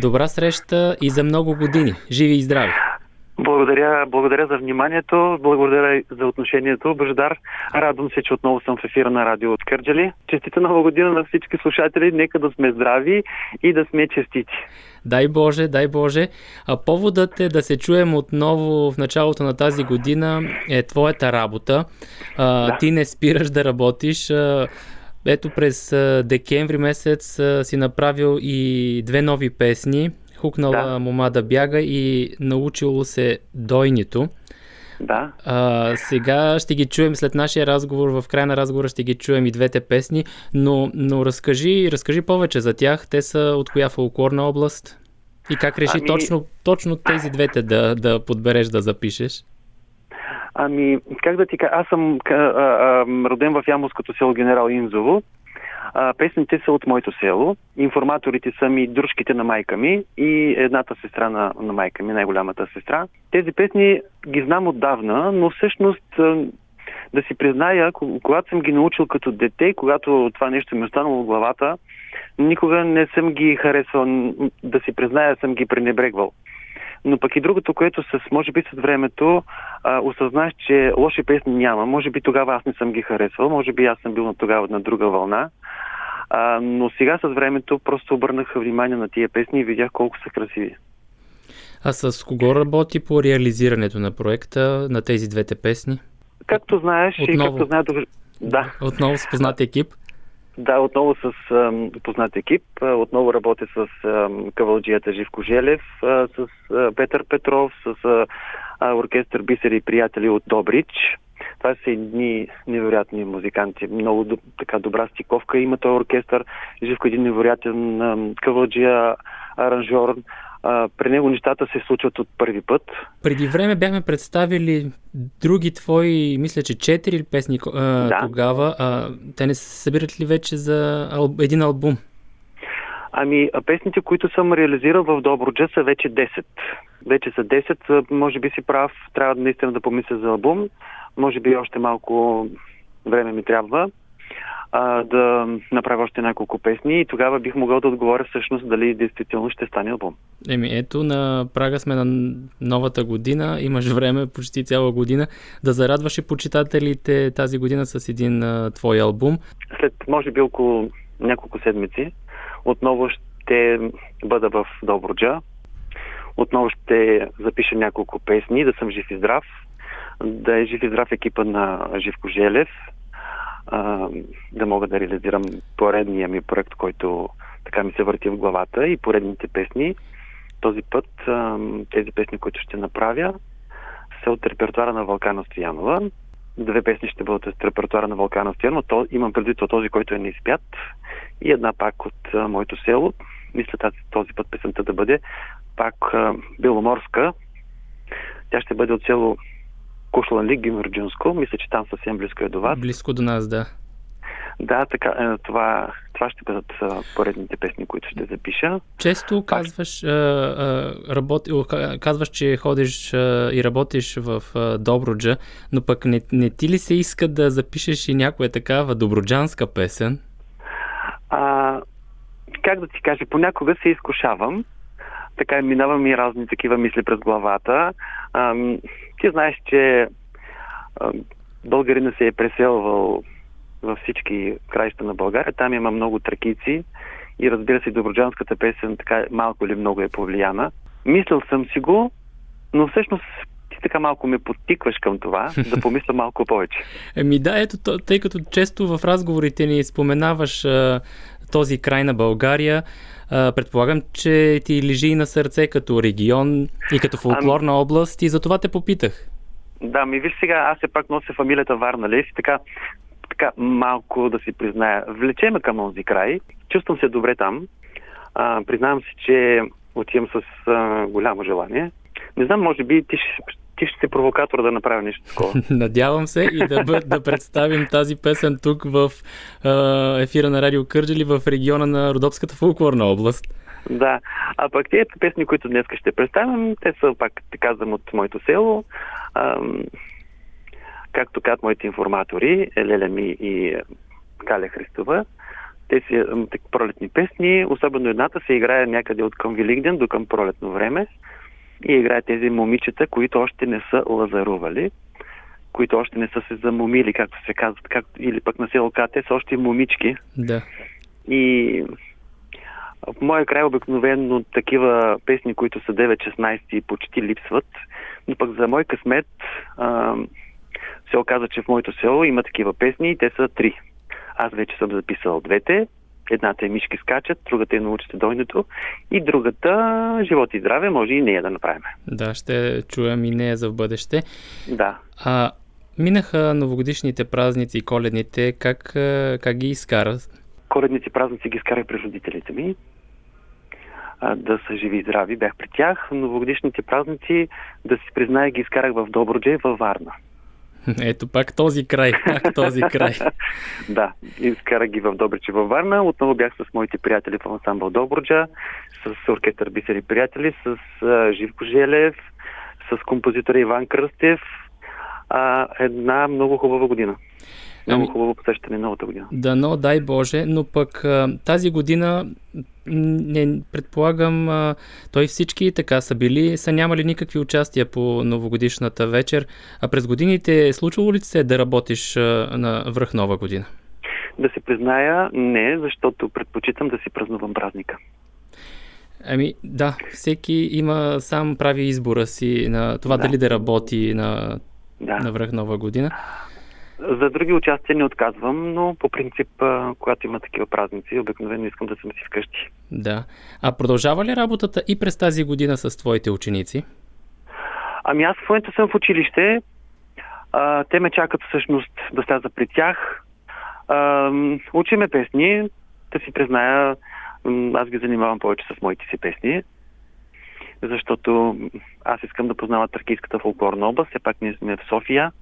Добра среща и за много години. Живи и здрави! Благодаря, благодаря за вниманието, благодаря за отношението. Бождар, радвам се, че отново съм в ефира на радио от Кърджали. Честита нова година на всички слушатели, нека да сме здрави и да сме честити. Дай Боже, дай Боже. А поводът е да се чуем отново в началото на тази година е твоята работа. А, да. Ти не спираш да работиш. Ето през декември месец си направил и две нови песни. Хукнала да. мома да бяга и научило се дойнито. Да. А, сега ще ги чуем след нашия разговор. В края на разговора ще ги чуем и двете песни, но, но разкажи, разкажи повече за тях. Те са от коя фолклорна област? И как реши ами... точно, точно тези двете да, да подбереш да запишеш? Ами, как да ти кажа, аз съм а, а, роден в Ямовското село Генерал Инзово а, песните са от моето село. Информаторите са ми дружките на майка ми и едната сестра на, на майка ми, най-голямата сестра. Тези песни ги знам отдавна, но всъщност да си призная, когато съм ги научил като дете, когато това нещо ми е останало в главата, никога не съм ги харесвал, да си призная, съм ги пренебрегвал. Но пък и другото, което с, може би с времето а, осъзнах, че лоши песни няма. Може би тогава аз не съм ги харесвал, може би аз съм бил на тогава на друга вълна. А, но сега с времето просто обърнах внимание на тия песни и видях колко са красиви. А с кого работи по реализирането на проекта на тези двете песни? Както знаеш отново, и както знаят... Да. Отново с познат екип? Да, отново с ам, познат екип. Отново работя с ам, кавалджията Живко Желев, а, с а, Петър Петров, с а, оркестър Бисери и приятели от Добрич. Това са едни невероятни музиканти. Много така добра стиковка има този оркестър. Живко е един невероятен кавалджия, аранжор. А, при него нещата се случват от първи път. Преди време бяхме представили други твои, мисля, че четири песни а, да. тогава. А, те не се събират ли вече за ал... един албум? Ами, песните, които съм реализирал в Добруджа са вече 10. Вече са 10, може би си прав, трябва наистина да помисля за албум. Може би още малко време ми трябва а, да направя още няколко песни и тогава бих могъл да отговоря всъщност дали действително ще стане албум. Еми ето, на прага сме на новата година, имаш време, почти цяла година, да зарадваш и почитателите тази година с един а, твой албум. След, може би, около няколко седмици, отново ще бъда в Добруджа, отново ще запиша няколко песни, да съм жив и здрав, да е жив и здрав екипа на Живко Желев, а, да мога да реализирам поредния ми проект, който така ми се върти в главата и поредните песни. Този път а, тези песни, които ще направя, са от репертуара на Вълкана Стоянова. Две песни ще бъдат от репертуара на Вълкана Стоянова. То, имам предвид от този, който е неизпят. И една пак от а, моето село. Мисля тази, този път песента да бъде пак а, Беломорска. Тя ще бъде от село Кушланли, Гимърджунско. Мисля, че там съвсем близко е до вас. Близко до нас, да. Да, така, е, това, това ще бъдат поредните песни, които ще запиша. Често казваш, работи, казваш че ходиш и работиш в Добруджа, но пък не, не ти ли се иска да запишеш и някоя такава доброджанска песен? А, как да ти кажа, понякога се изкушавам. Така минавам и разни такива мисли през главата. А, ти знаеш, че българина се е преселвал във всички краища на България. Там има много тракици и разбира се, доброджанската песен така малко или много е повлияна. Мислил съм си го, но всъщност ти така малко ме подтикваш към това, да помисля малко повече. Еми да, ето, тъй като често в разговорите ни споменаваш а, този край на България, а, предполагам, че ти лежи и на сърце като регион и като фолклорна ами... област и за това те попитах. Да, ми виж сега, аз все пак нося фамилията Варналев и така, така малко да си призная, влечеме към този край, чувствам се добре там, а, признавам се, че отивам с а, голямо желание. Не знам, може би ти ще, ти ще си провокатор да направя нещо такова. Надявам се и да, бъд, да представим тази песен тук в ефира на Радио Кърджали в региона на Родопската фолклорна област. Да, а пък тези песни, които днес ще представям, те са пак, те казвам, от моето село. Ам, както казват моите информатори, Леля ми и Галя Христова, те си пролетни песни, особено едната се играе някъде от към Великден до към пролетно време и играе тези момичета, които още не са лазарували, които още не са се замомили, както се казва, както, или пък на село Кате са още момички. Да. И в моя край обикновено такива песни, които са 9-16 почти липсват, но пък за мой късмет а, се оказа, че в моето село има такива песни и те са три. Аз вече съм записал двете. Едната е Мишки скачат, другата е Научите дойното и другата Живот и здраве може и нея да направим. Да, ще чуем и нея за в бъдеще. Да. А, минаха новогодишните празници и коледните. Как, как ги изкара? Коледните празници ги изкарах при родителите ми. А, да са живи и здрави, бях при тях. Новогодишните празници, да си призная, ги изкарах в Добруджа и във Варна. Ето пак този край, пак този край. да, изкарах ги в Добрич във Варна. Отново бях с моите приятели в ансамбъл Добруджа, с оркестър Бисери приятели, с а, Живко Желев, с композитора Иван Кръстев. А, една много хубава година. Много Ами- хубаво посещане новата година. Дано, дай Боже, но пък тази година не предполагам, той всички така са били, са нямали никакви участия по новогодишната вечер, а през годините е случвало ли се да работиш на връх нова година? Да се призная, не, защото предпочитам да си празнувам празника. Ами да, всеки има сам прави избора си на това Да. дали да работи на, Да. на връх нова година. За други участия не отказвам, но по принцип, когато има такива празници, обикновено искам да съм си вкъщи. Да. А продължава ли работата и през тази година с твоите ученици? Ами аз в момента съм в училище. А, те ме чакат всъщност да сляза при тях. А, учиме песни. Да си призная, аз ги занимавам повече с моите си песни. Защото аз искам да познават Тракийската фолклорна област. Все пак ние сме в София.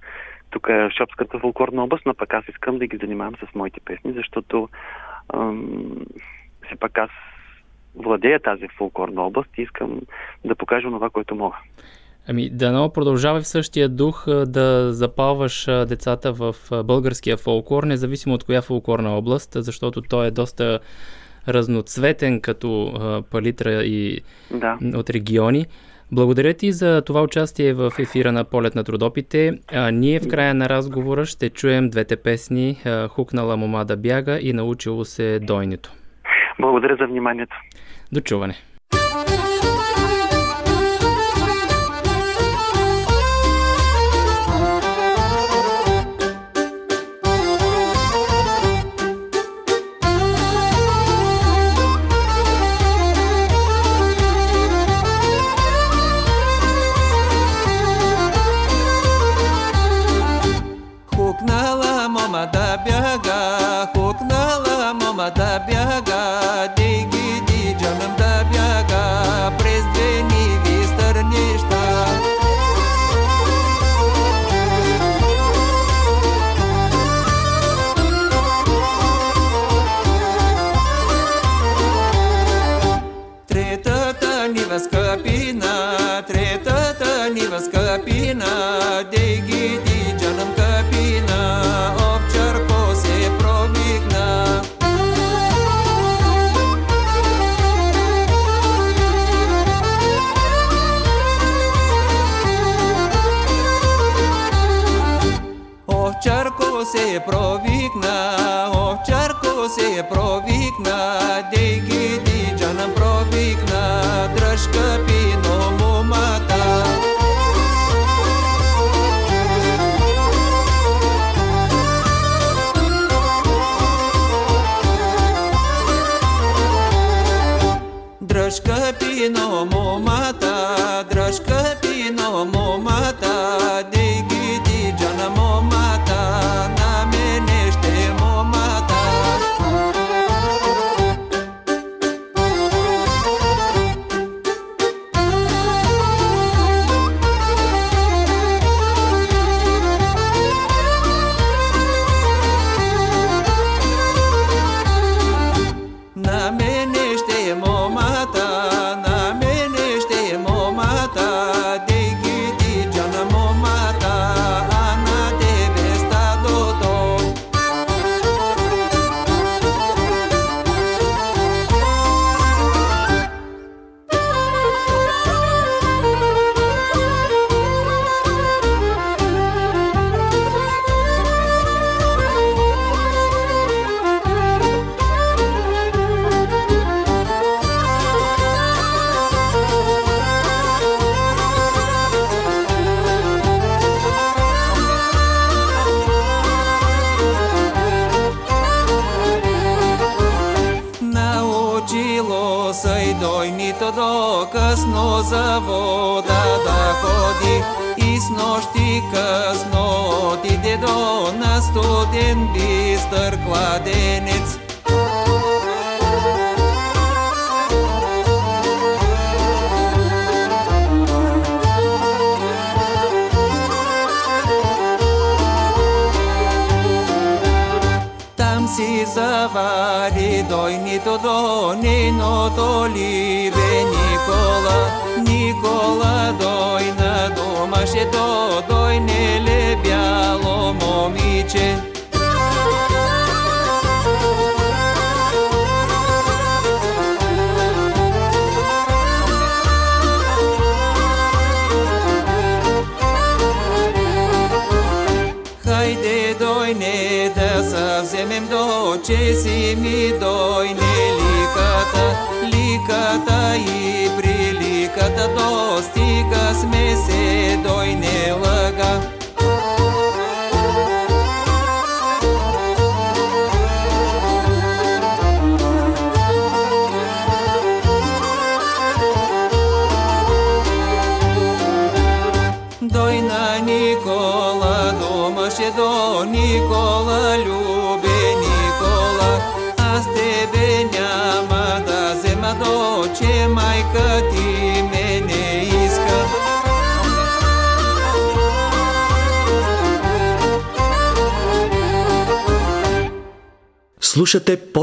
Тук е Шопската фолклорна област, но пък аз искам да ги занимавам с моите песни, защото ам, все пак аз владея тази фолклорна област и искам да покажа това, което мога. Ами, дано продължавай в същия дух да запалваш децата в българския фолклор, независимо от коя фолклорна област, защото той е доста разноцветен като палитра и Да. от региони. Благодаря ти за това участие в ефира на Полет на трудопите. А, ние в края на разговора ще чуем двете песни Хукнала мома да бяга и Научило се дойнито. Благодаря за вниманието. До чуване!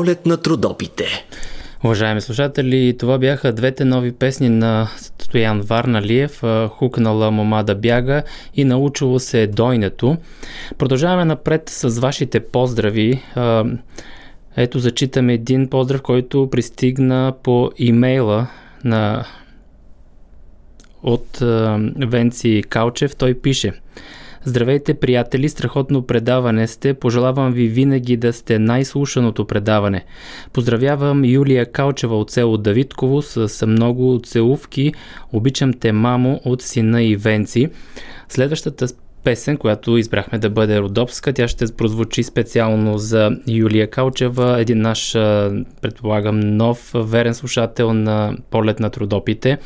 Полет на трудопите. Уважаеми слушатели, това бяха двете нови песни на Стоян Варналиев, Хукнала мома да бяга и Научило се дойнето. Продължаваме напред с вашите поздрави. Ето зачитаме един поздрав, който пристигна по имейла на от Венци Калчев. Той пише Здравейте, приятели! Страхотно предаване сте. Пожелавам ви винаги да сте най-слушаното предаване. Поздравявам Юлия Калчева от село Давидково с много целувки. Обичам те, мамо, от сина и Венци. Следващата песен, която избрахме да бъде Родопска. Тя ще прозвучи специално за Юлия Калчева, един наш, предполагам, нов верен слушател на полет на трудопите.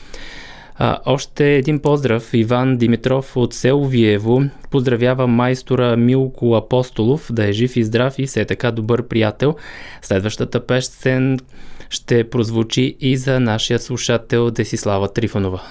А, още един поздрав. Иван Димитров от село Виево поздравява майстора Милко Апостолов да е жив и здрав и все така добър приятел. Следващата песен ще прозвучи и за нашия слушател Десислава Трифонова.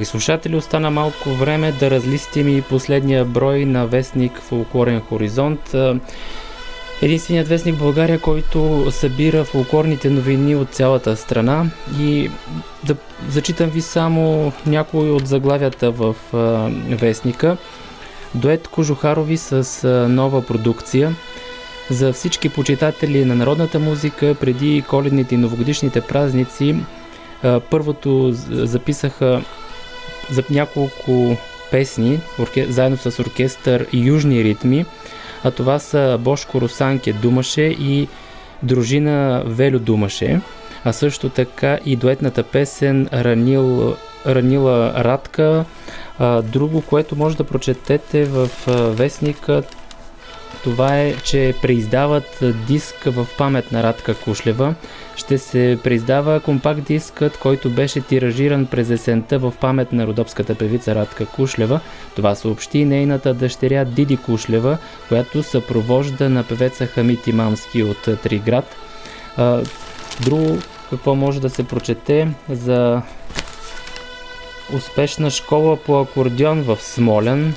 Драги слушатели, остана малко време да разлистим и последния брой на вестник Фолклорен хоризонт. Единственият вестник в България, който събира фолклорните новини от цялата страна и да зачитам ви само някои от заглавията в вестника. Дует Кожухарови с нова продукция. За всички почитатели на народната музика преди коледните и новогодишните празници първото записаха за няколко песни, заедно с оркестър Южни ритми, а това са Бошко Русанке Думаше и дружина Велю Думаше, а също така и дуетната песен Ранил, Ранила Радка. Друго, което може да прочетете в вестника, това е, че преиздават диск в памет на Радка Кушлева. Ще се преиздава компакт дискът, който беше тиражиран през есента в памет на родопската певица Радка Кушлева. Това съобщи нейната дъщеря Диди Кушлева, която съпровожда на певеца Хамит Имамски от Триград. Друго, какво може да се прочете за успешна школа по акордеон в Смолен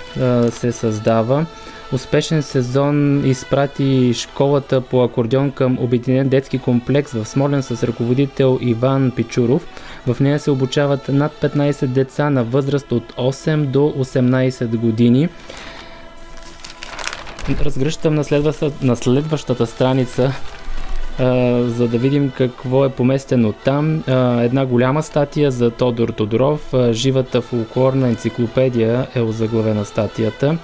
се създава. Успешен сезон изпрати школата по акордеон към Обединен детски комплекс в Смолен с ръководител Иван Пичуров. В нея се обучават над 15 деца на възраст от 8 до 18 години. Разгръщам на следващата, на следващата страница Uh, за да видим какво е поместено там. Uh, една голяма статия за Тодор Тодоров. Uh, живата фолклорна енциклопедия е озаглавена статията.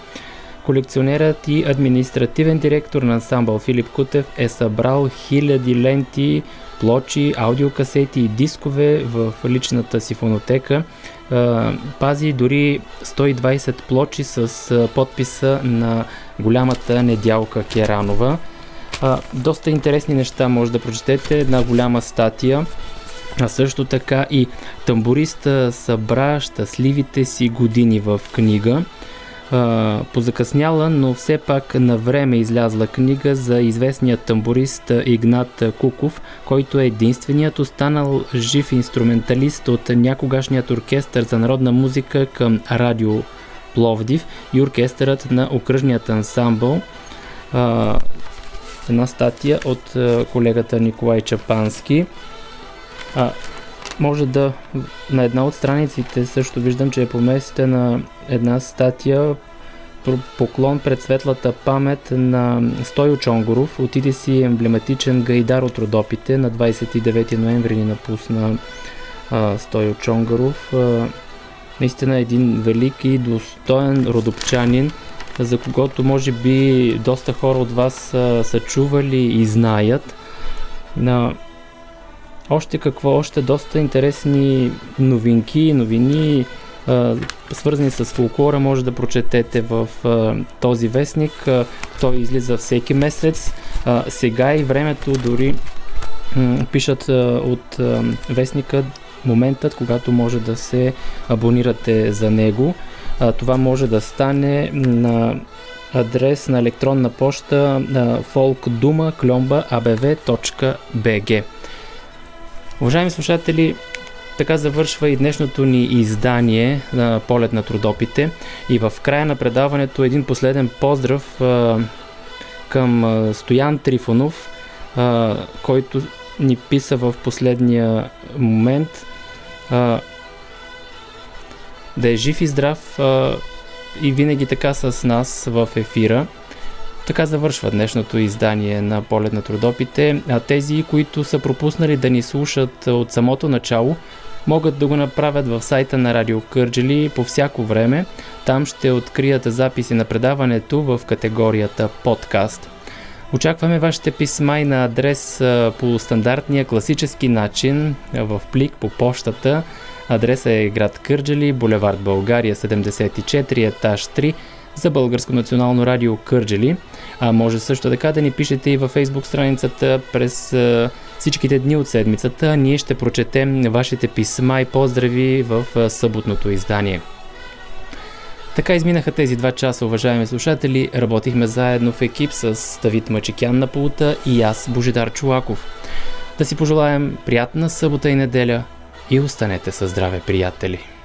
Колекционерът и административен директор на ансамбъл Филип Кутев е събрал хиляди ленти, плочи, аудиокасети и дискове в личната си фонотека. Пази дори 120 плочи с подписа на голямата недялка Керанова. Доста интересни неща може да прочетете. Една голяма статия. А също така и тамбуриста събра щастливите си години в книга позакъсняла, но все пак на време излязла книга за известния тамбурист Игнат Куков, който е единственият останал жив инструменталист от някогашният оркестър за народна музика към радио Пловдив и оркестърът на окръжният ансамбъл. А, една статия от колегата Николай Чапански. А, може да на една от страниците също виждам, че е поместена една статия поклон пред светлата памет на Стойо Чонгоров. Отиде си емблематичен гайдар от Родопите. На 29 ноември ни напусна а, Стойо Чонгоров. А, наистина един велик и достоен родопчанин, за когото може би доста хора от вас а, са чували и знаят. На още какво, още доста интересни новинки, новини, свързани с фолклора, може да прочетете в този вестник. Той излиза всеки месец. Сега и времето дори пишат от вестника моментът, когато може да се абонирате за него. Това може да стане на адрес на електронна почта folkduma.abv.bg Уважаеми слушатели, така завършва и днешното ни издание на Полет на трудопите. И в края на предаването един последен поздрав а, към а, Стоян Трифонов, а, който ни писа в последния момент. А, да е жив и здрав а, и винаги така с нас в ефира. Така завършва днешното издание на Полет на трудопите. А тези, които са пропуснали да ни слушат от самото начало, могат да го направят в сайта на Радио Кърджели по всяко време. Там ще открият записи на предаването в категорията подкаст. Очакваме вашите писма и на адрес по стандартния класически начин в плик по почтата. Адресът е град Кърджели, булевард България 74, етаж 3 за Българско национално радио Кърджели. А може също така да ни пишете и във фейсбук страницата през всичките дни от седмицата. Ние ще прочетем вашите писма и поздрави в съботното издание. Така изминаха тези два часа, уважаеми слушатели. Работихме заедно в екип с Давид Мачикян на пулта и аз, Божидар Чулаков. Да си пожелаем приятна събота и неделя и останете със здраве, приятели!